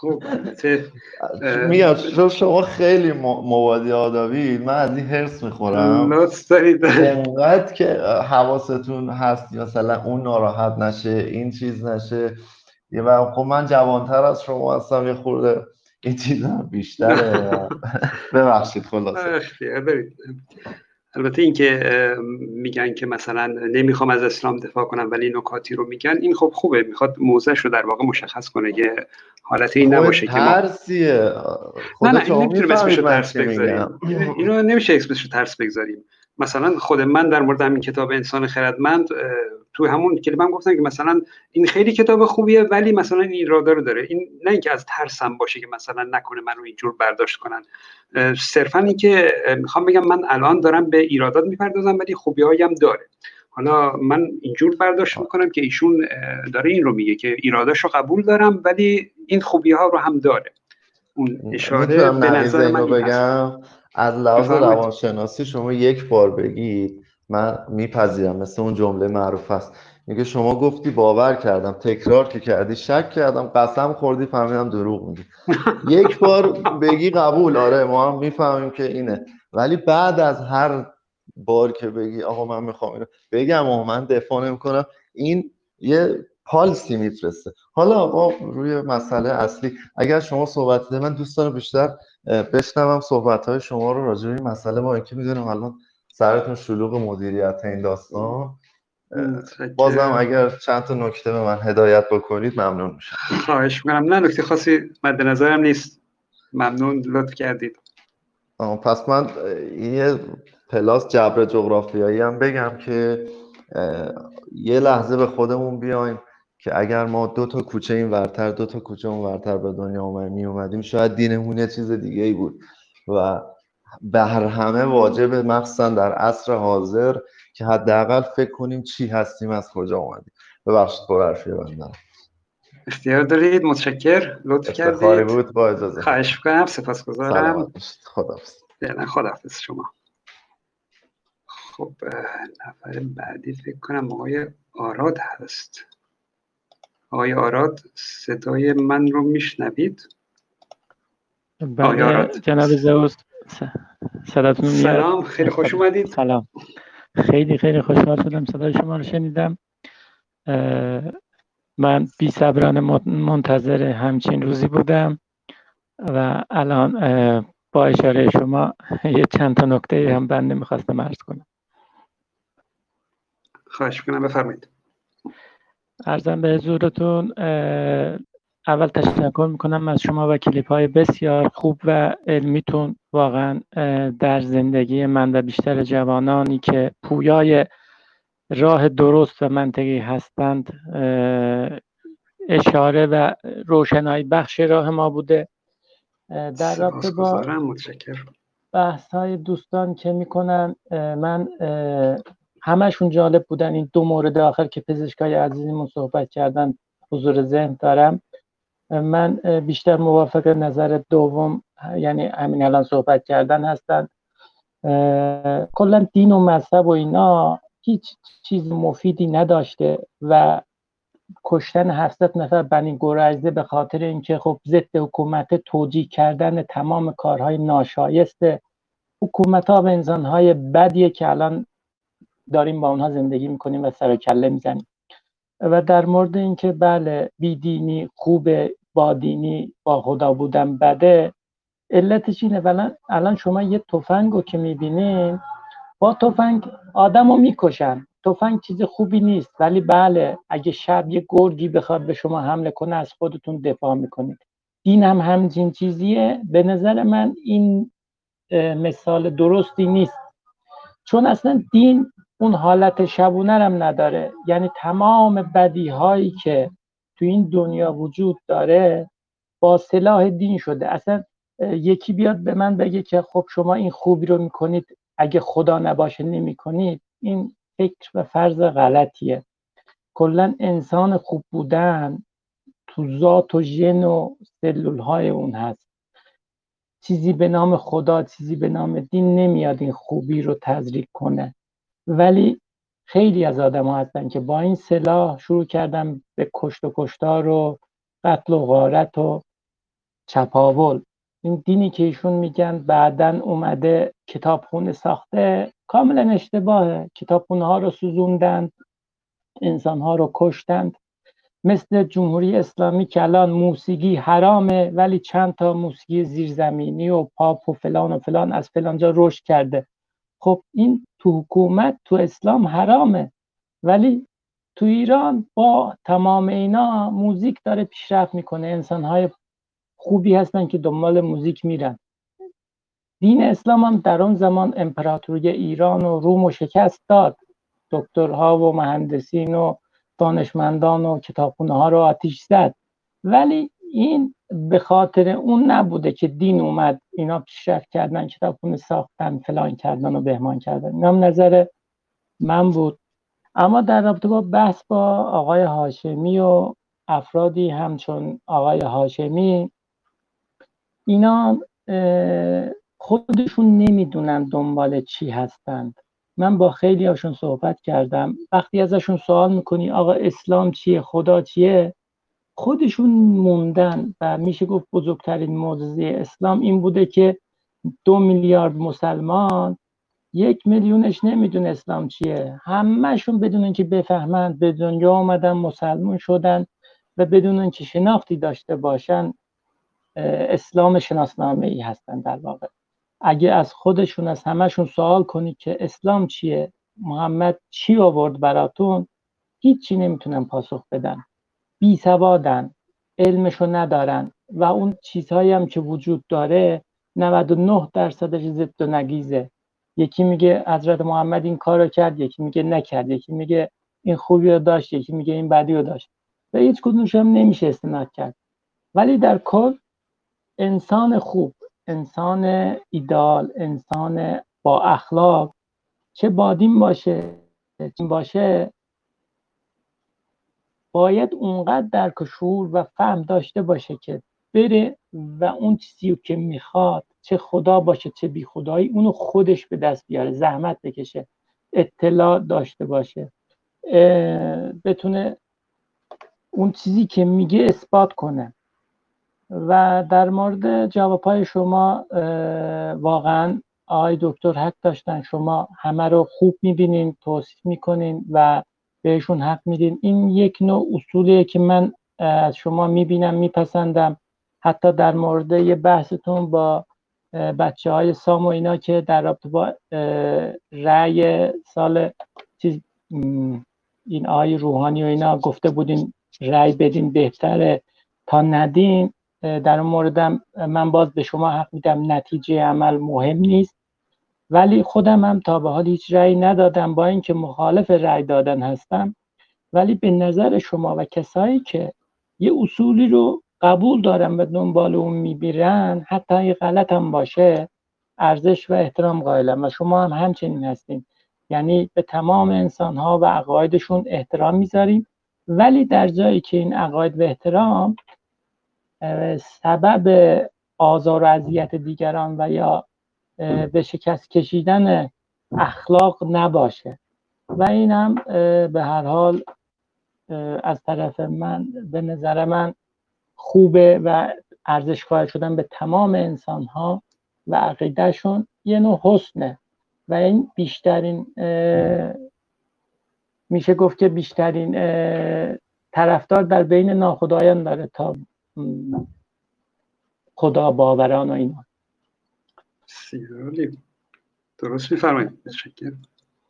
خب چون شما خیلی موادی آدابی من از این هرس می‌خورم. انقدر که حواستون هست مثلا اون ناراحت نشه این چیز نشه. یه خب من جوانتر از شما هستم یه خورده این چیزا بیشتره. *laughs* ببخشید خلاصه. البته اینکه میگن که مثلا نمی‌خوام از اسلام دفاع کنم ولی نکاتی رو میگن این خب خوبه. می‌خواد موضعش رو در واقع مشخص کنه یه حالت این نباشه که ما نه نه این نمی‌تونیم اسمش ترس بگذاریم. اینو نمیشه اسمش ترس بگذاریم. مثلا خود من در مورد همین کتاب انسان خردمند تو همون کلیپ هم گفتن که مثلا این خیلی کتاب خوبیه ولی مثلا این ایرادا رو داره. این نه اینکه از ترسم باشه که مثلا نکنه من رو اینجور برداشت کنن. صرفا اینکه می‌خوام بگم من الان دارم به ایرادات می‌پردازم ولی خوبی هم داره. حالا من اینجور برداشت می‌کنم که ایشون داره این رو میگه که ایراداش رو قبول دارم ولی این خوبی ها رو هم داره. اون اشاره به نظر من بگم. از لحاظ روانشناسی شما یک بار بگید. من میپذیرم مثل اون جمله معروف است میگه شما گفتی باور کردم تکرار که کردی شک کردم قسم خوردی فهمیدم دروغ میگی. *laughs* یک بار بگی قبول آره ما هم می‌فهمیم که اینه. ولی بعد از هر بار که بگی آقا من می‌خوام اینو بگم و من دفاع نمی‌کنم این یه پالسی میفرسته. حالا ما روی مسئله اصلی اگر شما صحبت من دوست بیشتر بشنوم صحبت های شما رو راجع به این مسئله با اینکه می‌دونم الان سرتون شلوغ مدیریت این داستان. بازم اگر چند تا نکته به من هدایت بکنید ممنون میشم. خواهش می‌کنم. نه نکته خاصی مد نظرم نیست. ممنون لطف کردید. پس من یه پلاس جبر جغرافیایی هم بگم که یه لحظه به خودمون بیایم که اگر ما دو تا کوچه این ورتر دو تا کوچه اون ورتر به دنیا می اومدیم شاید دینمون یه چیز دیگه ای بود. و به هر همه واجب مخصوصا در عصر حاضر که حداقل فکر کنیم چی هستیم از کجا اومدیم. ببخشید پر حرفی بندم. اختیار دارید؟ متشکر. لطف کردید؟ بود؟ با اجازه. خواهش کنم سپاسگزارم. خدا خداحافظ. شما. خب نفر بعدی فکر کنم آقای آراد هست. آقای آراد صدای من رو میشنوید؟ بله جناب زوز صداتون میاد؟ سلام خیلی خوش اومدید. سلام. خیلی خیلی خوشحال شدم صدای شما رو شنیدم. من بی صبرانه منتظر همچین روزی بودم و الان با اشاره شما *laughs* یه چند تا نکته هم بنده می‌خواستم عرض کنم. خواهش کنم بفرمایید. ارزم به حضورتون اول تشکر می‌کنم از شما و کلیپ های بسیار خوب و علمیتون واقعا در زندگی من و بیشتر جوانانی که پویای راه درست و منطقی هستند اشاره و روشنایی بخش راه ما بوده. در رابطه با بحث های دوستان که می‌کنن من همشون جالب بودن. این دو مورد آخر که پزشکای عزیزمون صحبت کردن حضور ذهن دارم. من بیشتر موافق نظر دوم یعنی همین الان صحبت کردن هستن. کلا دین و مذهب و اینا هیچ چیز مفیدی نداشته و کشتن 700 نفر بنی گرزده به خاطر اینکه خب ضد حکومت توجیه کردن تمام کارهای ناشایست حکومت ها و انسان های بدیه که الان داریم با اونها زندگی می‌کنیم و سر و کله می‌زنیم. و در مورد اینکه بله بیدینی خوبه با دینی با خدا بودن بده علتش اینه. الان شما یه تفنگ رو که می‌بینین با تفنگ آدم رو می‌کشن. تفنگ چیز خوبی نیست. ولی بله اگه شب یه گرگی بخواد به شما حمله کنه از خودتون دفاع می‌کنید. دین هم همچین چیزیه. به نظر من این مثال درستی نیست. چون اصلا دین اون حالت شبونه هم نداره. یعنی تمام بدی هایی که تو این دنیا وجود داره با سلاح دین شده. اصلا یکی بیاد به من بگه که خب شما این خوبی رو می‌کنید اگه خدا نباشه نمی‌کنید. این فکر و فرض غلطیه. کلا انسان خوب بودن تو ذات و ژن و سلول های اون هست. چیزی به نام خدا چیزی به نام دین نمیاد این خوبی رو تزریق کنه. ولی خیلی از آدم ها هستن که با این سلاح شروع کردن به کشت و کشتار و قتل و غارت و چپاول. این دینی که ایشون میگن بعدا اومده کتابخونه ساخته کاملا اشتباهه. کتابخونه ها رو سوزوندند انسان ها رو کشتند مثل جمهوری اسلامی که الان موسیقی حرامه ولی چند تا موسیقی زیرزمینی و پاپ و فلان و فلان از فلانجا رشد کرده. خب این تو حکومت تو اسلام حرامه. ولی تو ایران با تمام اینا موزیک داره پیشرفت می‌کنه. انسان های خوبی هستن که دنبال موزیک میرن. دین اسلام هم در اون زمان امپراتوری ایران و روم و شکست داد. دکترها و مهندسین و دانشمندان و کتابخونه ها رو آتیش زد. ولی این به خاطر اون نبوده که دین اومد اینا پیشرفت کردن کتابخونه ساختن فلان کردن و بهمان کردن. اینم نظر من بود. اما در رابطه با بحث با آقای هاشمی و افرادی همچون آقای هاشمی اینا خودشون نمی‌دونن دنبال چی هستند. من با خیلی هاشون صحبت کردم. وقتی ازشون سوال می‌کنی آقا اسلام چیه؟ خدا چیه؟ خودشون موندن و میشه گفت بزرگترین معجزه اسلام این بوده که دو میلیارد مسلمان یک میلیونش نمی‌دونه اسلام چیه. همهشون بدون که بفهمند به دنیا آمدن مسلمان شدن و بدون که شناختی داشته باشن اسلام شناسنامه ای هستن در واقع. اگه از خودشون از همهشون سوال کنید که اسلام چیه محمد چی آورد براتون هیچی نمی‌تونن پاسخ بدن. بی سوادن علمشو ندارن و اون چیزهایی هم که وجود داره 99 درصدش ضد و نگیزه. یکی میگه حضرت محمد این کارو کرد یکی میگه نکرد یکی میگه این خوبی رو داشت یکی میگه این بدی رو داشت. و هیچ کدومش هم نمیشه استناد کرد. ولی در کل انسان خوب انسان ایدال انسان با اخلاق چه بادین باشه چه باشه باید اونقدر درک و شعور و فهم داشته باشه که بره و اون چیزی که می‌خواد چه خدا باشه چه بی خدایی اونو خودش به دست بیاره زحمت بکشه اطلاع داشته باشه. بتونه اون چیزی که میگه اثبات کنه. و در مورد جوابهای شما واقعا آقای دکتر حق داشتن. شما همه رو خوب می‌بینین توصیف می‌کنین و بهشون حق میدین. این یک نوع اصولیه که من از شما می‌بینم میپسندم. حتی در مورد یه بحثتون با بچه های سام و اینا که در رابطه با رأی سال چیز این آی روحانی و اینا گفته بودین رأی بدین بهتره تا ندین در موردم من باز به شما حق میدم. نتیجه عمل مهم نیست. ولی خودم هم تا به حال هیچ رأی ندادم با اینکه مخالف رأی دادن هستم. ولی به نظر شما و کسایی که یه اصولی رو قبول دارن و دنبال اون میبیرن حتی اگه غلط هم باشه ارزش و احترام قائلم و شما هم همچنین هستین. یعنی به تمام انسان ها و عقایدشون احترام می‌ذاریم. ولی در جایی که این عقاید و احترام سبب آزار و اذیت دیگران و یا به شکست کشیدن اخلاق نباشه. و این هم به هر حال از طرف من به نظر من خوبه و ارزش قائل شدن به تمام انسان ها و عقیدهشون یه نوع حسنه. و این بیشترین میشه گفت که بیشترین طرفدار در بین ناخداباوران داره تا خدا باوران و اینا. درست میفرمایید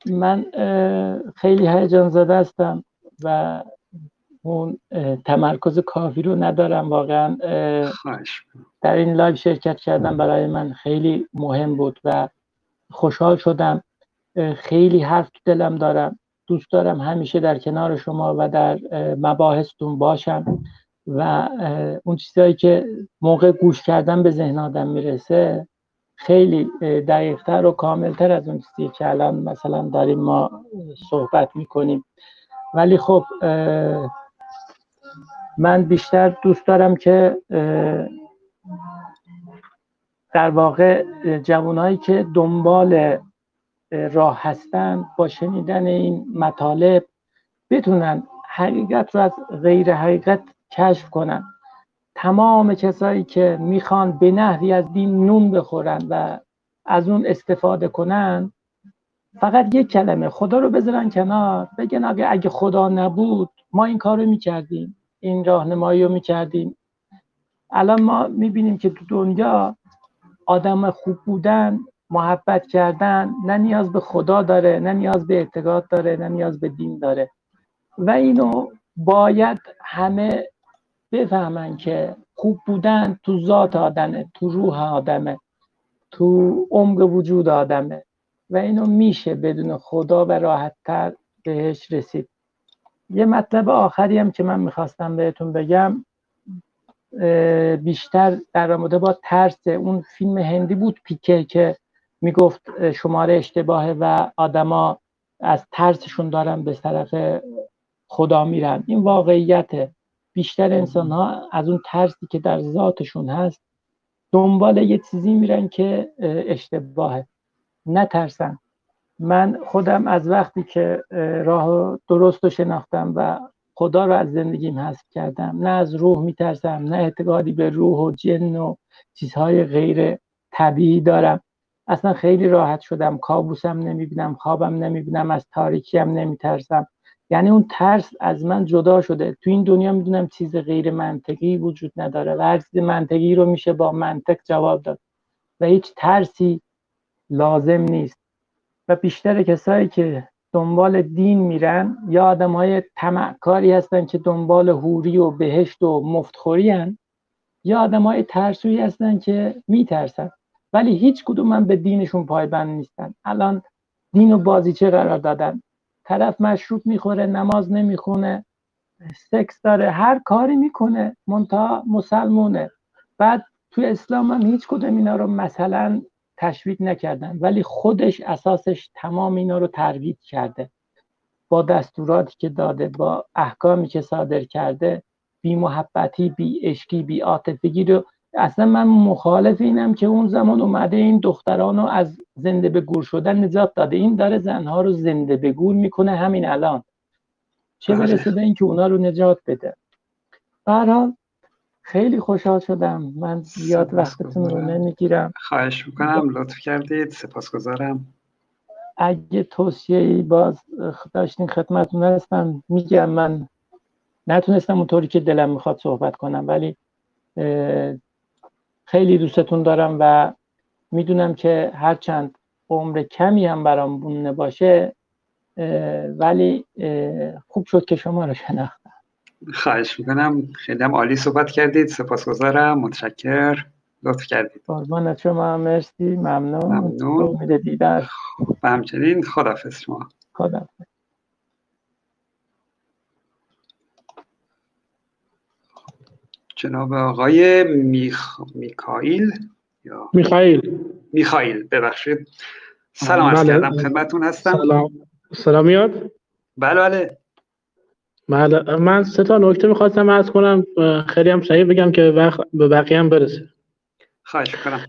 من خیلی هیجان زده هستم و اون تمرکز کافی رو ندارم واقعا در این لایو شرکت کردم برای من خیلی مهم بود و خوشحال شدم. خیلی حرف تو دلم دارم. دوست دارم همیشه در کنار شما و در مباحثتون باشم و اون چیزهایی که موقع گوش کردن به ذهن آدم می‌رسه خیلی دقیقتر و کاملتر از اون چیزی که الان مثلا داریم ما صحبت می‌کنیم. ولی خب من بیشتر دوست دارم که در واقع جوانهایی که دنبال راه هستن با شنیدن این مطالب بتونن حقیقت رو از غیر حقیقت کشف کنن. تمام کسایی که می‌خوان به نحوی از دین نون بخورن و از اون استفاده کنن فقط یک کلمه خدا رو بذارن کنار بگن اگه اگه خدا نبود ما این کار رو می‌کردیم این راهنمایی رو می‌کردیم. الان ما می‌بینیم که تو دنیا آدم خوب بودن محبت کردن نه نیاز به خدا داره نه نیاز به اعتقاد داره نه نیاز به دین داره. و اینو باید همه بفهمن که خوب بودن تو ذات آدمه تو روح آدمه تو عمق وجود آدمه و اینو میشه بدون خدا و راحتتر بهش رسید. یه مطلب آخری هم که من می‌خواستم بهتون بگم بیشتر در مورد با ترس اون فیلم هندی بود پیکه که می‌گفت شماره اشتباهه و آدما از ترسشون دارن به طرف خدا میرن. این واقعیت بیشتر انسان ها از اون ترسی که در ذاتشون هست دنبال یه چیزی میرن که اشتباهه. نترسن. من خودم از وقتی که راه درست رو شناختم و خدا رو از زندگیم حذف کردم نه از روح میترسم نه اعتقادی به روح و جن و چیزهای غیر طبیعی دارم. اصلا خیلی راحت شدم. کابوسم نمی‌بینم خوابم نمی‌بینم از تاریکی هم نمیترسم. یعنی اون ترس از من جدا شده. تو این دنیا می‌دونم چیز غیر منطقی وجود نداره و هر چیز منطقی رو میشه با منطق جواب داد. و هیچ ترسی لازم نیست. و بیشتر کسایی که دنبال دین میرن یا آدم های تمعکاری هستن که دنبال هوری و بهشت و مفتخوری هن یا آدم های ترسوی هستن که میترسن. ولی هیچ کدوم من به دینشون پایبند نیستن. الان دین و بازیچه قرار دادن. طرف مشروب می‌خوره نماز نمی‌خونه سکس داره هر کاری می‌کنه منتها مسلمونه. بعد توی اسلام هم هیچ کدوم اینا رو مثلا تشویق نکردن ولی خودش اساسش تمام اینا رو ترویج کرده. با دستوراتی که داده با احکامی که صادر کرده بی محبتی بی عشقی بی عاطفگی رو اصلا من مخالف اینم که اون زمان اومده این دختران رو از زنده به گور شدن نجات داده. این داره زنها رو زنده به گور می‌کنه همین الان. چه بله. برسه به اینکه اونا رو نجات بده. برحال خیلی خوشحال شدم. من زیاد وقتتون رو نمی‌گیرم. خواهش می‌کنم. لطف کردید. سپاسگزارم. اگه توصیه ای باز داشتین خدمتون هستم. میگم من نتونستم اونطوری که دلم می‌خواد صحبت کنم ولی خیلی دوستتون دارم و می‌دونم که هرچند عمر کمی هم برام بونه باشه ولی خوب شد که شما رو شناختم. خواهش می‌کنم. خیلی هم عالی صحبت کردید. سپاسگزارم. متشکر. لطف کردید. قربانت شما. مرسی. ممنون. ممنون. امید دیدار. و همچنین خدافظ شما. خدافظ جناب آقای میخ... میکائیل یا میخائیل. میخائیل ببخشید. سلام بله. کردم خدمتون هستم. سلام. سلام میاد؟ بله بله. بله. من سه تا نکته می‌خواستم از کنم. خیلی هم سریع بگم که وقت به بقیه هم برسه. خواهش کنم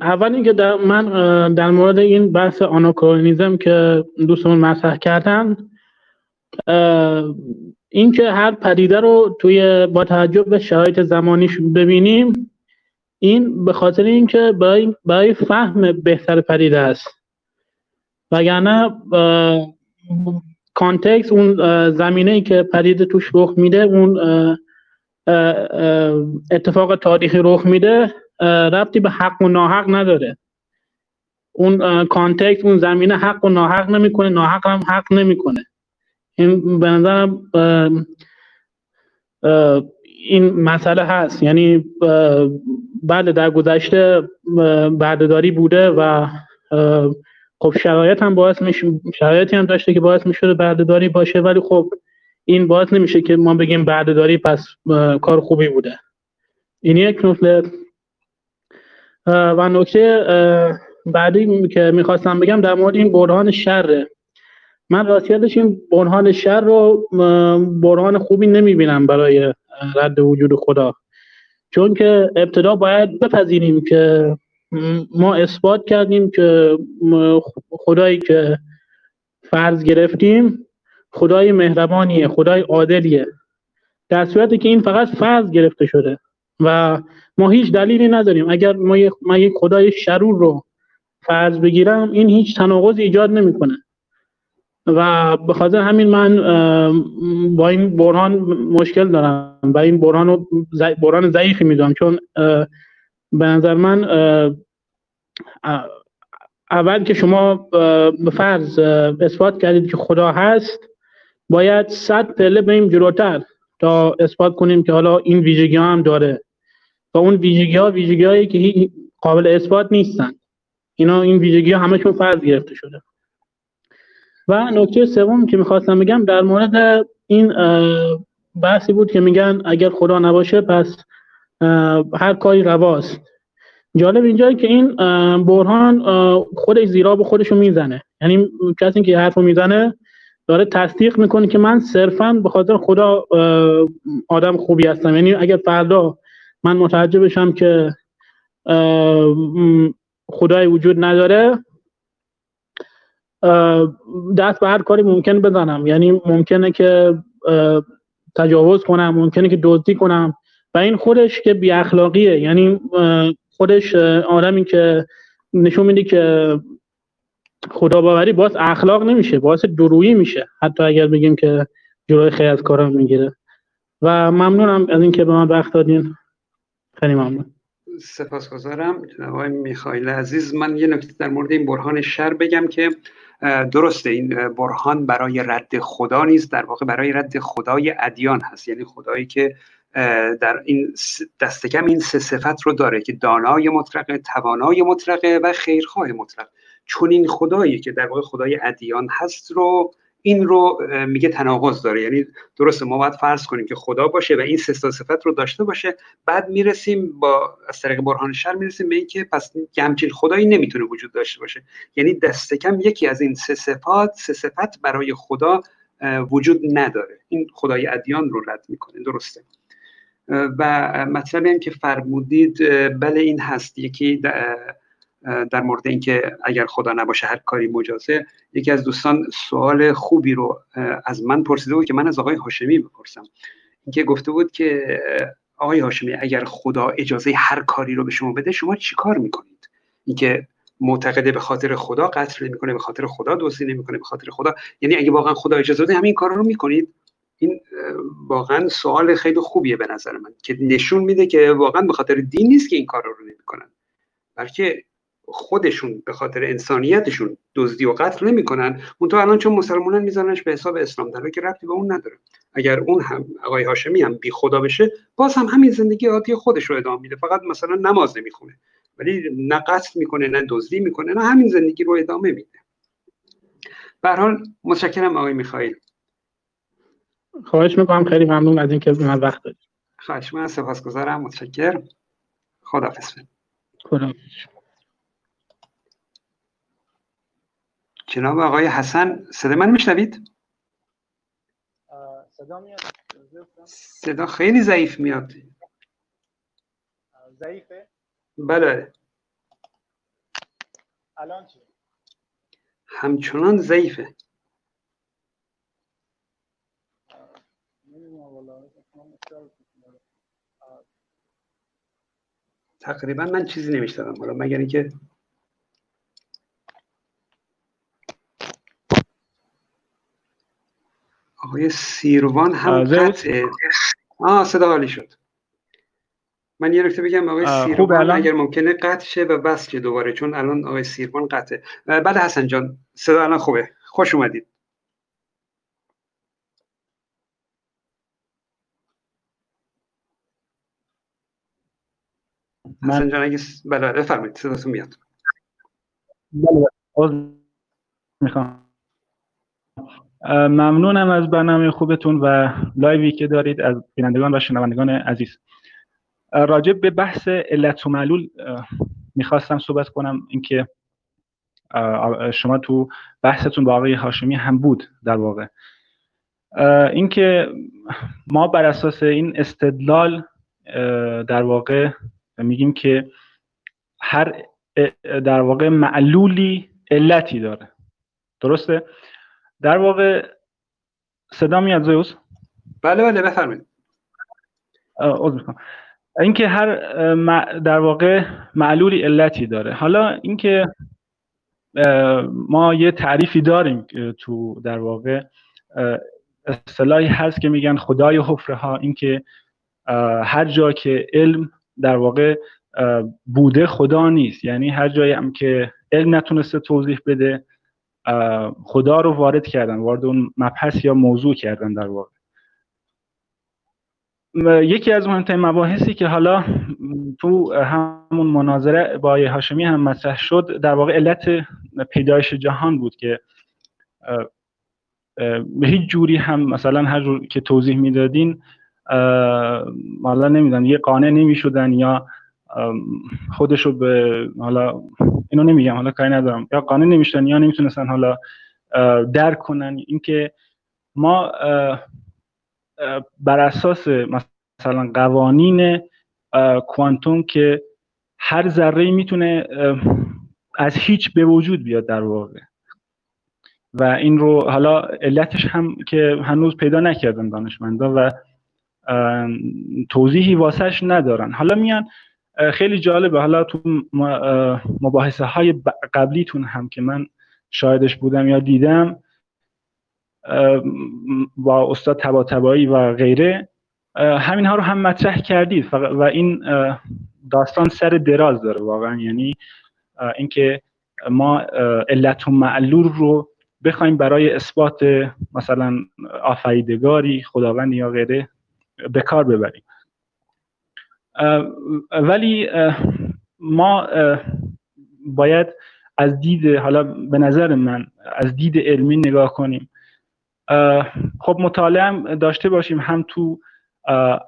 اول اینکه در من در مورد این بحث آناکرونیزم که دوستمون مطرح کردن اینکه هر پدیده رو توی با توجه به شرایط زمانیش ببینیم این به خاطر اینکه برای برای فهم بهتر پدیده است. وگرنه context اون زمینه ای که پدیده توش رخ میده اون اتفاق تاریخی رخ میده ربطی به حق و ناحق نداره. اون context اون زمینه حق و ناحق نمی‌کنه ناحق هم حق نمی‌کنه. این به نظرم این مسئله هست. یعنی بعد در گذشته بردهداری بوده و خب شرایط هم باعث شرایطی هم داشته که باعث می‌شده بردهداری باشه ولی خب این باعث نمیشه که ما بگیم بردهداری پس کار خوبی بوده. این یک نکته. و نکته بعدی که می‌خواستم بگم در مورد این برهان شره. من راستیتش این برهان شر رو برهان خوبی نمی‌بینم برای رد وجود خدا. چون که ابتدا باید بپذیریم که ما اثبات کردیم که خدایی که فرض گرفتیم خدای مهربانیه خدای عادلیه. در صورتی که این فقط فرض گرفته شده و ما هیچ دلیلی نداریم. اگر ما یک خدای شرور رو فرض بگیرم این هیچ تناقض ایجاد نمی‌کنه. و به خاطر همین من با این برهان مشکل دارم و این برهان رو برهان ضعیفی می‌دونم چون به نظر من اول که شما به فرض اثبات کردید که خدا هست باید صد پله بریم جلوتر تا اثبات کنیم که حالا این ویژگی هم داره. و اون ویژگی ها ویژگی هایی که قابل اثبات نیستن. اینا این ویژگی ها همشون فرض گرفته شده. و نکته سوم که می‌خواستم بگم در مورد این بحثی بود که میگن اگر خدا نباشه پس هر کاری رواست. جالب اینجایی که این برهان خودش زیرا به خودشو می‌زنه. یعنی کسی که حرفو می‌زنه داره تصدیق می‌کنه که من صرفا به خاطر خدا آدم خوبی هستم. یعنی اگر فردا من متوجه بشم که خدای وجود نداره دست به هر کاری ممکن بزنم. یعنی ممکنه که تجاوز کنم ممکنه که دزدی کنم. و این خودش که بی اخلاقیه. یعنی خودش آدمی که نشون میده که خدا باوری باز اخلاق نمیشه باعث درویی میشه. حتی اگر بگیم که جلوی خیلی از کارا می‌گیره. و ممنونم از اینکه به من وقت دادین. خیلی ممنون. سپاسگزارم. آقای میخائیل عزیز من یه نکته در مورد این برهان شر بگم که درسته این برهان برای رد خدا نیست در واقع برای رد خدای ادیان هست. یعنی خدایی که در این دست کم این سه صفت رو داره که دانای مطلقه توانای مطلقه و خیرخواه مطلق چون این خدایی که در واقع خدای ادیان هست رو این رو میگه تناقض داره. یعنی درسته ما باید فرض کنیم که خدا باشه و این سه صفت رو داشته باشه بعد می‌رسیم با از طریق برهان شر می‌رسیم به اینکه پس همچین خدایی نمی‌تونه وجود داشته باشه. یعنی دست کم یکی از این سه صفات سه صفت برای خدا وجود نداره. این خدای ادیان رو رد می‌کنه. درسته. و مطلب این که فرمودید بله این هست. یکی در مورد اینکه اگر خدا نباشه هر کاری مجازه یکی از دوستان سوال خوبی رو از من پرسیده بود که من از آقای هاشمی بپرسم. اینکه گفته بود که آقای هاشمی اگر خدا اجازه هر کاری رو به شما بده شما چی کار می‌کنید؟ اینکه معتقده به خاطر خدا قتل نمی‌کنه به خاطر خدا دزدی نمی‌کنه به خاطر خدا. یعنی اگه واقعا خدا اجازه بده همین کار رو می‌کنید؟ این واقعا سوال خیلی خوبیه به نظر من که نشون میده که واقعا به خاطر دین نیست که این کار رو نمی‌کنن. بلکه خودشون به خاطر انسانیتشون دزدی و قتل نمی‌کنن اون تو الان چون مسلمانان میزننش به حساب اسلام در که ربطی به اون نداره. اگر اون هم آقای هاشمی هم بی خدا بشه باز هم همین زندگی عادی خودش رو ادامه میده. فقط مثلا نماز نمی‌خونه ولی نه قتل می‌کنه نه دزدی می‌کنه نه همین زندگی رو ادامه میده. به حال متشکرم آقای میخائیل. خواهش می‌کنم خیلی ممنون از اینکه من وقت دادید. خواهش من سپاسگزارم متشکر خداحافظ. خدا جناب آقای حسن صدا من میشنوید؟ صدا میاد. صدا خیلی ضعیف میاد. ضعیفه؟ بله الان چی؟ همچنان ضعیفه. تقریبا من چیزی نمیشتم حالا مگر اینکه آقای سیروان هم قطعه. آه صدا حالی شد. من یه نکته بگم آقای سیروان. اگر ممکنه قطع شه و بس شه دوباره چون الان آقای سیروان قطعه. بعد حسن جان صدا الان خوبه. خوش اومدید. من... حسن جان اگه بله بفرمایید صداتون میاد. بله می‌خوام. ممنونم از برنامه خوبتون و لایوی که دارید از بینندگان و شنوندگان عزیز. راجع به بحث علت و معلول می‌خواستم صحبت کنم. اینکه شما تو بحثتون با آقای هاشمی هم بود در واقع. اینکه ما بر اساس این استدلال در واقع میگیم که هر در واقع معلولی علتی داره. درسته؟ در واقع صدا میاد زیوس بله بله بفرمایید. اینکه هر در واقع معلولی علتی داره. حالا اینکه ما یه تعریفی داریم تو در واقع اصطلاحی هست که میگن خدای حفره ها اینکه هر جا که علم در واقع بوده خدا نیست. یعنی هر جایی هم که علم نتونسته توضیح بده خدا رو وارد کردن وارد اون مبحث یا موضوع کردن در واقع. یکی از مهمترین مباحثی که حالا تو همون مناظره با هاشمی هم مطرح شد در واقع علت پیدایش جهان بود که به هیچ جوری هم مثلا هر جور که توضیح می‌دادین حالا نمیدن یه قانع نمی‌شدن یا خودشو به حالا اینو نمیگم حالا کاری ندارم. یا قانع نمی‌شدن یا نمی‌تونستن حالا درک کنن. اینکه ما بر اساس مثلا قوانین کوانتوم که هر ذره می‌تونه از هیچ به وجود بیاد در واقع. و این رو حالا علتش هم که هنوز پیدا نکردن دانشمندا و توضیحی واسش ندارن. حالا میان خیلی جالبه. حالا تو مباحثه های قبلیتون هم که من شاهدش بودم یا دیدم با استاد تبا تبایی و غیره همین ها رو هم مطرح کردید. و این داستان سر دراز داره واقعا. یعنی اینکه ما علت و معلول رو بخوایم برای اثبات مثلا آفریدگاری خداوند یا غیره به کار ببریم. ولی ما باید از دید حالا به نظر من از دید علمی نگاه کنیم. خب مطالعه داشته باشیم هم تو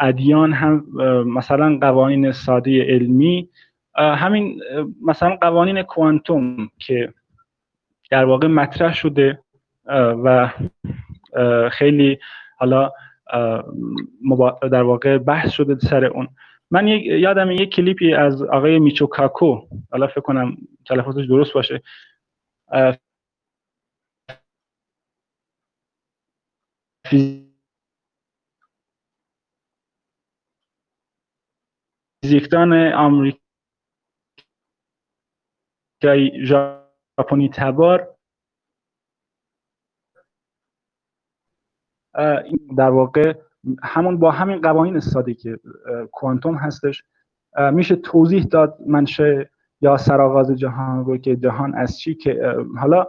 ادیان هم مثلا قوانین ساده علمی. همین مثلا قوانین کوانتوم که در واقع مطرح شده و خیلی حالا در واقع بحث شده سر اون. من یادم یک کلیپی از آقای میچو کاکو حالا فکر کنم تلفظش درست باشه. فیزیکدان آمریکایی ژاپنی تبار. در واقع همون با همین قوانین ساده که کوانتوم هستش. میشه توضیح داد منشه یا سرآغاز جهان رو که جهان از چی که حالا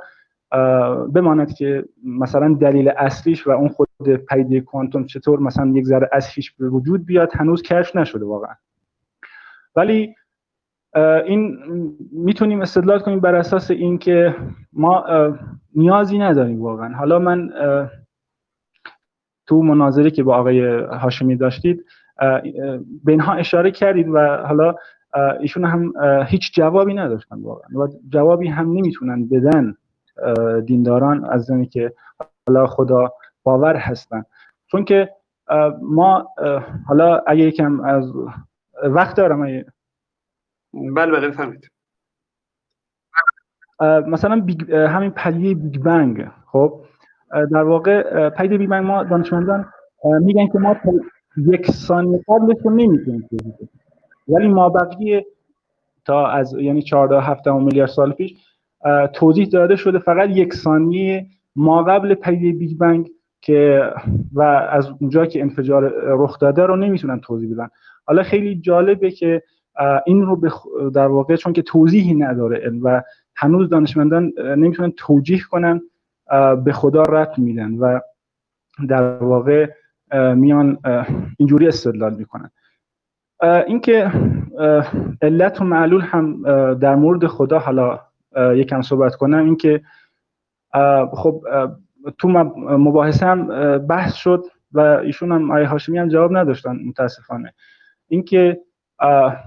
بماند که مثلا دلیل اصلیش و اون خود پیده کوانتوم چطور مثلا یک ذره اصلیش به وجود بیاد هنوز کشف نشده واقعا. ولی این می‌تونیم استدلال کنیم بر اساس اینکه ما نیازی نداریم واقعا. حالا من تو مناظری که با آقای هاشمی داشتید به اینها اشاره کردید و حالا ایشون هم هیچ جوابی نداشتن واقعا و جوابی هم نمی‌تونن بدن دینداران از زنی که حالا خدا باور هستن. چون که ما حالا اگه یکم از وقت دارم بله بله بفرمایید. مثلا همین پدیده بیگ بنگ خب؟ در واقع بیگ بنگ ما دانشمندان میگن که ما یک ثانیه قبلش رو نمی‌تونیم ولی ما بقیه تا از یعنی 14 17 میلیارد سال پیش توضیح داده شده فقط یک ثانیه ما قبل پدیده بیگ بنگ که و از اونجا که انفجار رخ داده رو نمی‌تونن توضیح بدن. حالا خیلی جالبه که این رو در واقع چون که توضیحی نداره و هنوز دانشمندان نمی‌تونن توجیه کنن به خدا رد میدن و در واقع میان اینجوری استدلال می‌کنن. اینکه علت و معلول هم در مورد خدا حالا یکم صحبت کنم. اینکه خب تو مباحثه هم بحث شد و ایشون هم آیه هاشمی هم جواب نداشتن متاسفانه. اینکه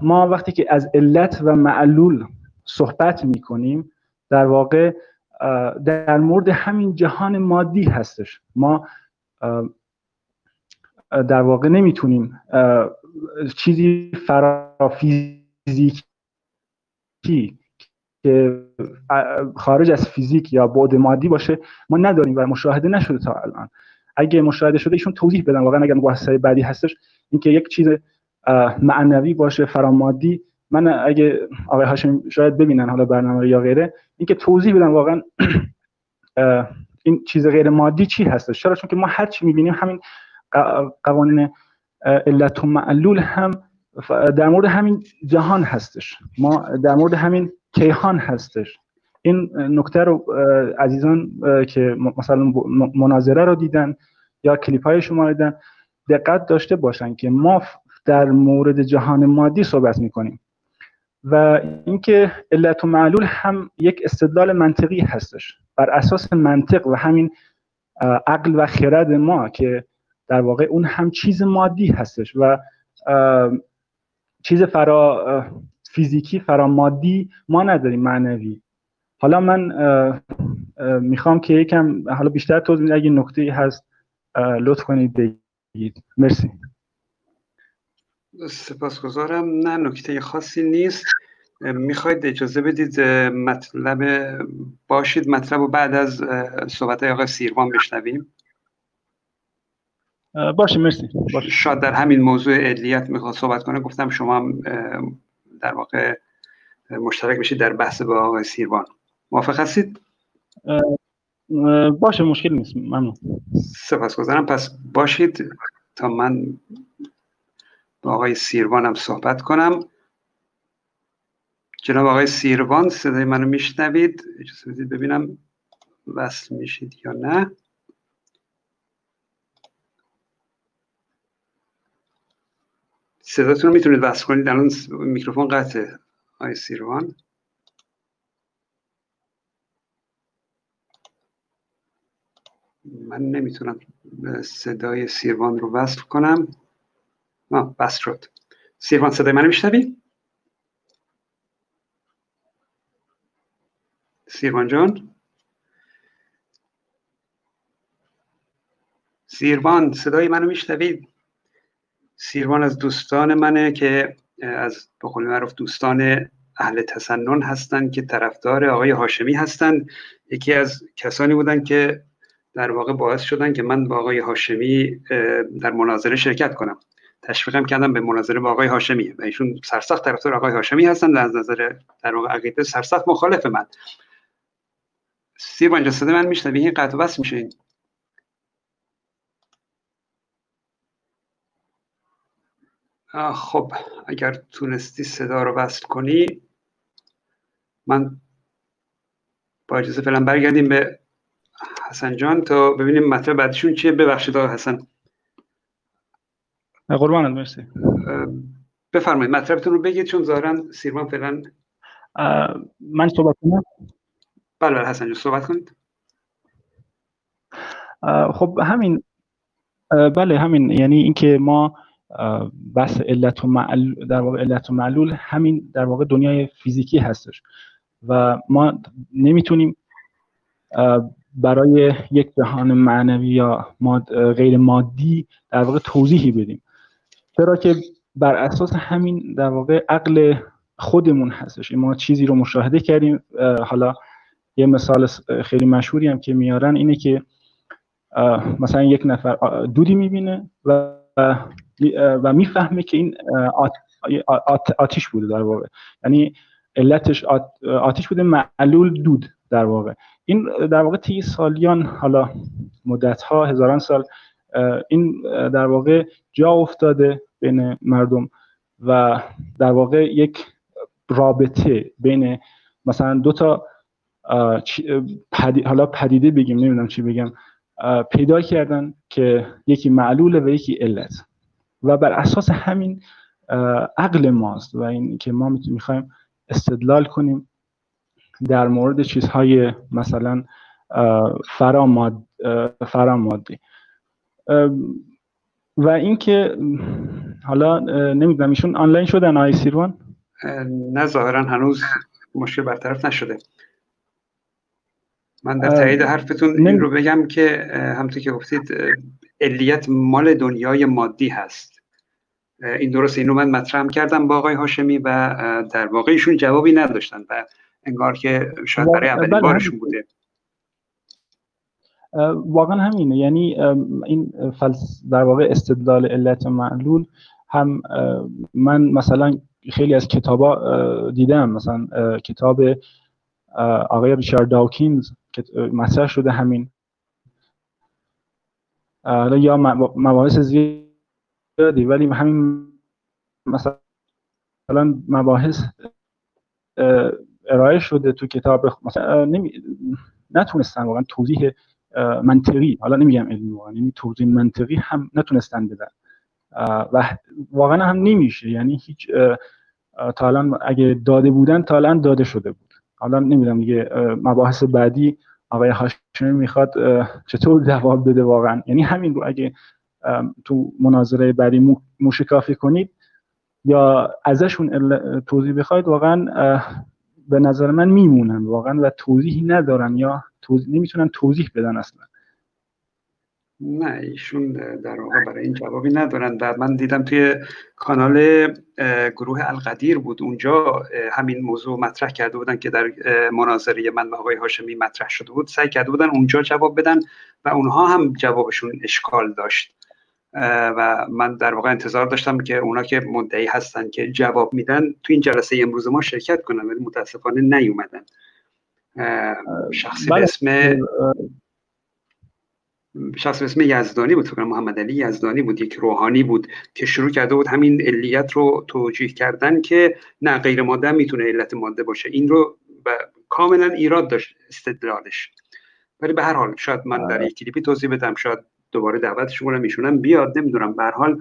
ما وقتی که از علت و معلول صحبت می‌کنیم در واقع در مورد همین جهان مادی هستش. ما در واقع نمی‌تونیم چیزی فرافیزیکی که خارج از فیزیک یا بعد مادی باشه ما نداریم و مشاهده نشده تا الان. اگه مشاهده شده ایشون توضیح بدن واقعا اگر مباحثه بعدی هستش اینکه یک چیز معنوی باشه فرامادی من اگه آقای هاشم شاید ببینن حالا برنامه یا غیره اینکه توضیح بدن واقعا این چیز غیر مادی چی هستش؟ چرا؟ چون که ما هر چی می‌بینیم همین قوانین علت و معلول هم در مورد همین جهان هستش. ما در مورد همین کیهان هستش. این نکته رو عزیزان که مثلا مناظره رو دیدن یا کلیپ های شما دیدن دقت داشته باشن که ما در مورد جهان مادی صحبت می‌کنیم. و اینکه علت و معلول هم یک استدلال منطقی هستش. بر اساس منطق و همین عقل و خرد ما که در واقع اون هم چیز مادی هستش و چیز فرا فیزیکی فرا مادی ما نداریم معنوی. حالا من می‌خوام که یکم حالا بیشتر توضیح اگه نکته هست لطف کنید بگید. مرسی. سپاسگزارم. نه نکته خاصی نیست. می‌خواید اجازه بدید مطلب باشید. مطلب رو بعد از صحبت آقای سیروان بشنویم. باشه مرسی. باشه. شاید در همین موضوع عدلیت می‌خواد صحبت کنه. گفتم شما هم در واقع مشترک بشید در بحث با آقای سیروان. موافق هستید؟ باشه مشکل نیست. ممنون. سپاسگزارم. پس باشید تا من با آقای سیروانم صحبت کنم. جناب آقای سیروان صدای منو میشنوید؟ اجازه بدید ببینم وصل میشید یا نه. صداتون رو می‌تونید وصل کنید الان میکروفون قطعه. آقای سیروان. من نمی‌تونم صدای سیروان رو وصل کنم. آه بس شد. سیروان صدای منو میشنوی؟ سیروان جان؟ سیروان صدای منو میشنوید سیروان از دوستان منه که از به معروف دوستان اهل تسنن هستند که طرفدار آقای هاشمی هستند یکی از کسانی بودن که در واقع باعث شدن که من با آقای هاشمی در مناظره شرکت کنم. تشویقم کردم به مناظره با آقای هاشمی. و ایشون سرسخت طرفدار آقای هاشمی هستن. و از نظر در واقع عقیده سرسخت مخالف من. سیر صدا من میشنوی؟ این قطع بس میشه. خب اگر تونستی صدا رو وصل کنی من با اجازه فعلا برگردیم به حسن جان. تا ببینیم مطلب بعدشون چیه. ببخشید آقا حسن. قربانت مرسی. بفرمایید مطلبتون رو بگید چون ظاهرا سیرمان فعلا من صحبت کنم؟ بله بله حسن جان صحبت کنید. خب همین بله همین یعنی اینکه ما بحث علت و معلول در واقع علت و معلول همین در واقع دنیای فیزیکی هستش و ما نمی‌تونیم برای یک جهان معنوی یا غیر مادی در واقع توضیحی بدیم. چرا که بر اساس همین در واقع عقل خودمون هستش. ما چیزی رو مشاهده کردیم. حالا یه مثال خیلی مشهوری هم که میارن اینه که مثلا یک نفر دودی می‌بینه و و می‌فهمه که این آتیش بوده در واقع. یعنی علتش آتیش بوده معلول دود در واقع. این در واقع طی سالیان حالا مدت ها هزاران سال این در واقع جا افتاده بین مردم و در واقع یک رابطه بین مثلا دو تا حالا پدیده بگیم نمی‌دونم چی بگم پیدا کردن که یکی معلوله و یکی علت. و بر اساس همین عقل ماست و این که ما می‌خوایم استدلال کنیم در مورد چیزهای مثلا فراماد فرامادی. و اینکه حالا نمی‌دونم ایشون آنلاین شدن آی سیروان نه ظاهرا هنوز مشکل برطرف نشده. من در تایید حرفتون این رو بگم که همطور که گفتید علیت مال دنیای مادی هست. این درست اینو من مطرح کردم با آقای هاشمی و در واقع ایشون جوابی نداشتن و انگار که شاید برای اولین بله، بارشون بوده. واقعا همینه. یعنی این فلس در واقع استدلال علت معلول هم من مثلا خیلی از کتابا دیدم. مثلا کتاب آقای ریچارد داوکینز که مطرح شده همین. یا مباحث زیادی ولی همین مثلا مباحث ارائه شده تو کتاب مثلا نمی... نتونستن واقعا توضیح منطقی. حالا نمیگم علمی یعنی توضیح منطقی هم نتونستن بدن. و واقعا هم نمیشه. یعنی هیچ تا الان اگه داده بودن تا الان داده شده بود. حالا نمی‌دونم دیگه مباحث بعدی آقای هاشمی می‌خواد چطور جواب بده واقعا؟ یعنی همین رو اگه تو مناظره بعدی موشکافی کنید یا ازشون توضیح بخواید واقعا به نظر من میمونن واقعا و توضیحی ندارن یا نمی‌تونن توضیح بدن اصلا. نه ایشون در واقع برای این جوابی ندارن. و من دیدم توی کانال گروه القدیر بود اونجا همین موضوع مطرح کرده بودن که در مناظره من و آقای هاشمی مطرح شده بود. سعی کرده بودن اونجا جواب بدن و اونها هم جوابشون اشکال داشت. و من در واقع انتظار داشتم که اونا که مدعی هستن که جواب میدن تو این جلسه امروز ما شرکت کنن ولی متاسفانه نیومدن شخصی به بله. اسم شخص اسم یزدانی بود فکر محمد علی یزدانی بود یک روحانی بود که شروع کرده بود همین علیت رو توجیه کردن که نه غیر ماده می‌تونه علت ماده باشه این رو کاملا ایراد داشت استدلالش ولی به هر حال شاید من در آره. یک کلیپی توضیح بدم شاید دوباره دعوتش کنم میشونم بیاد نمی‌دونم به حال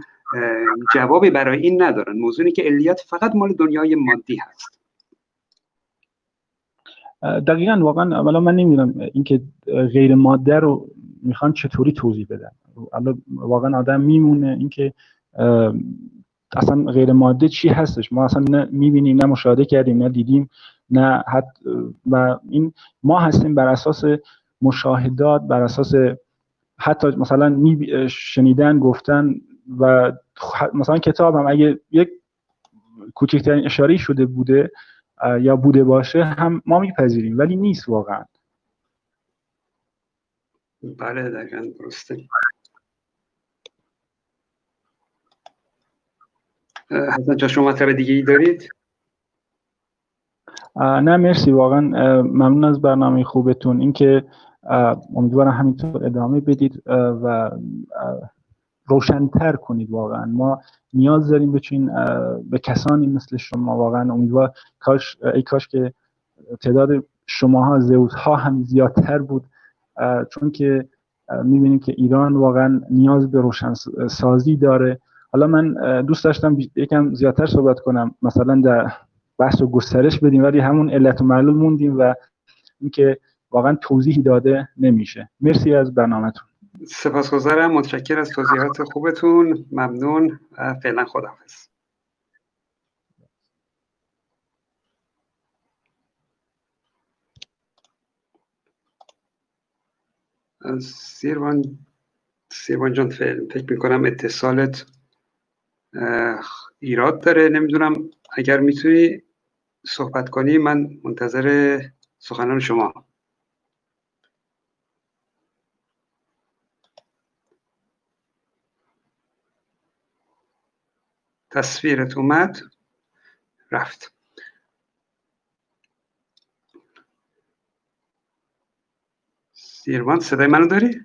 جوابی برای این ندارن. موضوعی که علیت فقط مال دنیای مادی هست. دقیقا واقعا اولا من نمی‌دونم اینکه غیر ماده رو می‌خوان چطوری توضیح بدن. واقعا آدم میمونه اینکه اصلا غیر ماده چی هستش؟ ما اصلا نه می‌بینیم نه مشاهده کردیم نه دیدیم نه حد و این ما هستیم بر اساس مشاهدات بر اساس حتی مثلا شنیدن گفتن و مثلا کتاب هم اگه یک کوچکترین اشاره شده بوده یا بوده باشه هم ما میپذیریم ولی نیست واقعا. بله دقیقا درسته. حسن جا شما مطلب دیگه ای دارید؟ نه مرسی واقعا ممنون از برنامه خوبتون. اینکه امیدوارم همینطور ادامه بدید و روشنتر کنید واقعا. ما نیاز داریم بچین به کسانی مثل شما واقعا امیدوار کاش ای کاش که تعداد شماها ها هم زیادتر بود چون که می‌بینیم که ایران واقعا نیاز به روشن سازی داره. حالا من دوست داشتم یکم زیادتر صحبت کنم مثلا در بحث و گسترش بدیم ولی همون علت و معلول موندیم و اینکه واقعا توضیحی داده نمیشه. مرسی از برنامهتون. سپاسگزارم. متشکر از توضیحات خوبتون. ممنون و فعلا خداحافظ. سیروان سیروان جان فکر می‌کنم اتصالت ایراد داره. نمی‌دونم اگر می‌تونی صحبت کنی من منتظر سخنان شما. تصویرت اومد رفت سیروان صدای منو داری؟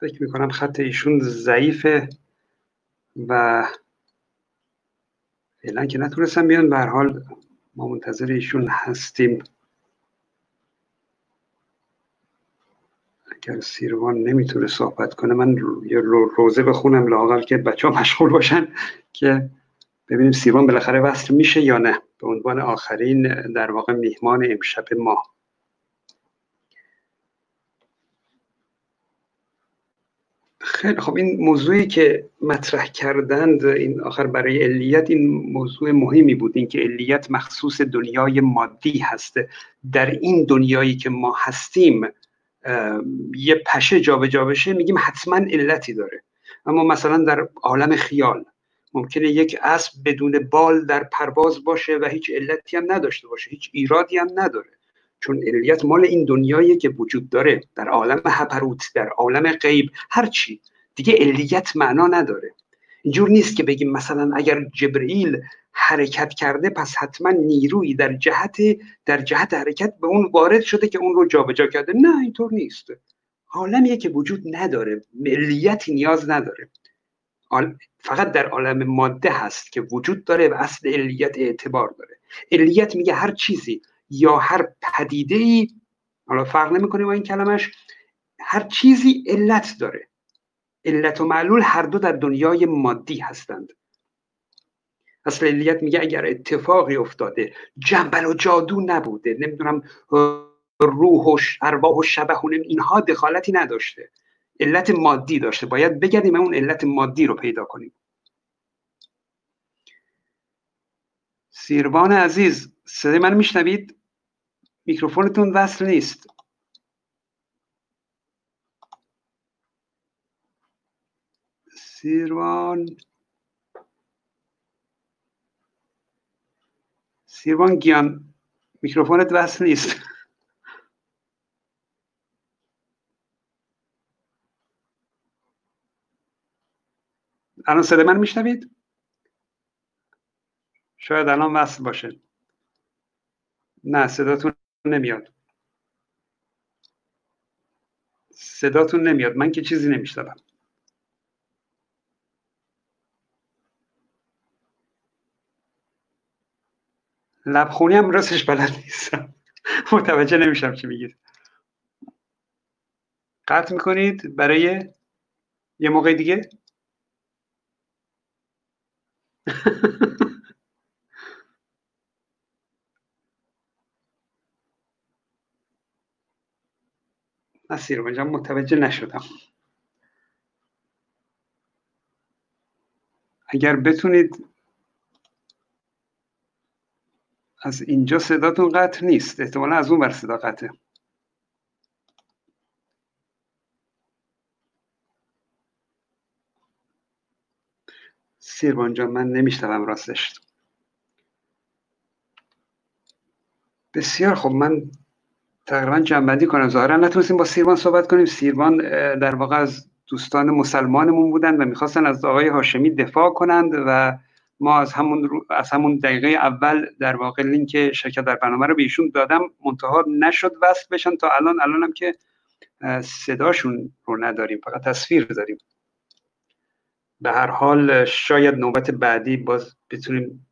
فکر می‌کنم خط ایشون ضعیفه و فعلا که نتونستم بیان به حال ما منتظر ایشون هستیم اگر سیروان نمی‌تونه صحبت کنه. من یه روزه بخونم لاغل که بچه ها مشغول باشن که ببینیم سیروان بالاخره وصل میشه یا نه. به عنوان آخرین در واقع میهمان امشب ما. خیلی خب این موضوعی که مطرح کردند این آخر برای علیت این موضوع مهمی بود. اینکه علیت مخصوص دنیای مادی هست در این دنیایی که ما هستیم یه پشه جابجا بشه میگیم حتما علتی داره. اما مثلا در عالم خیال ممکنه یک اسب بدون بال در پرواز باشه و هیچ علتی هم نداشته باشه هیچ ایرادی هم نداره. چون علیت مال این دنیایی که وجود داره. در عالم هپروت در عالم غیب هر چی. دیگه علیت معنا نداره. اینجور نیست که بگیم مثلا اگر جبرئیل حرکت کرده پس حتما نیرویی در جهت در جهت حرکت به اون وارد شده که اون رو جابجا کرده. نه اینطور نیست. عالمیه که وجود نداره. ملیتی نیاز نداره. فقط در عالم ماده هست که وجود داره و اصل علیت اعتبار داره. علیت میگه هر چیزی یا هر پدیده ای حالا فرق نمی‌کنه با این کلمش هر چیزی علت داره. علت و معلول هر دو در دنیای مادی هستند. اصل علیت میگه اگر اتفاقی افتاده جنبل و جادو نبوده نمی‌دونم روح و ارواح و شبه و اینها دخالتی نداشته علت مادی داشته. باید بگردیم اون علت مادی رو پیدا کنیم. سیروان عزیز صدای من میشنوید؟ میکروفونتون وصل نیست. سیروان سیروان گیان میکروفونت وصل نیست. الان صدای من میشنوید؟ شاید الان وصل باشه. نه صداتون نمیاد. صداتون نمیاد. من که چیزی نمیشتم لبخونی هم راستش بلد نیستم. متوجه نمیشم چی میگید. قطع می‌کنید برای یه موقع دیگه؟ *laughs* نصیر متوجه نشدم. اگر بتونید از اینجا صداتون قطع نیست. احتمالا از اون بر صدا قطعه. سیربان جان من نمیشتم راستش. بسیار خب من تقریبا جنبندی کنم. ظاهرا نتونستیم با سیربان صحبت کنیم. سیربان در واقع از دوستان مسلمانمون بودن و می‌خواستن از آقای هاشمی دفاع کنند و ما از همون از همون دقیقه اول در واقع لینک شرکت در برنامه رو به ایشون دادم. منتها نشد وصل بشن. تا الان الانم که صداشون رو نداریم. فقط تصویر داریم. به هر حال شاید نوبت بعدی باز بتونیم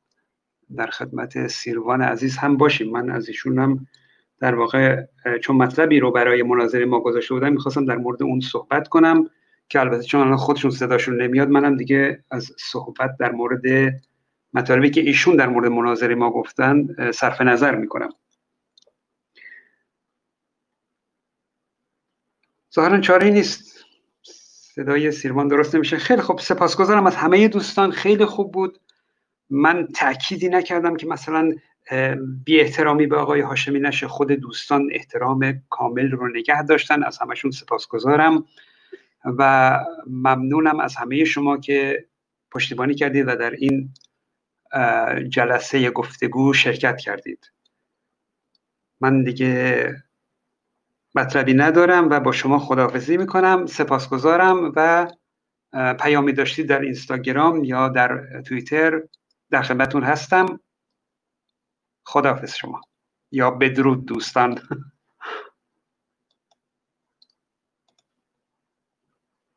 در خدمت سیروان عزیز هم باشیم. من از ایشون هم در واقع چون مطلبی رو برای مناظره ما گذاشته بودم می‌خواستم در مورد اون صحبت کنم. که البته چون الان خودشون صداشون نمیاد منم دیگه از صحبت در مورد مطالبی که ایشون در مورد مناظره ما گفتن صرف نظر می‌کنم. ظاهرا چاره نیست. صدای سیرمان درست نمیشه. خیلی خوب. سپاسگزارم از همه دوستان. خیلی خوب بود. من تأکیدی نکردم که مثلا بی احترامی به آقای هاشمی نشه. خود دوستان احترام کامل رو نگه داشتن. از همشون سپاسگزارم. و ممنونم از همه شما که پشتیبانی کردید و در این جلسه گفتگو شرکت کردید. من دیگه مطلبی ندارم و با شما خداحافظی می‌کنم سپاسگزارم و پیامی داشتید در اینستاگرام یا در توییتر در خدمتتون هستم. خداحافظ شما. یا بدرود دوستان. *laughs*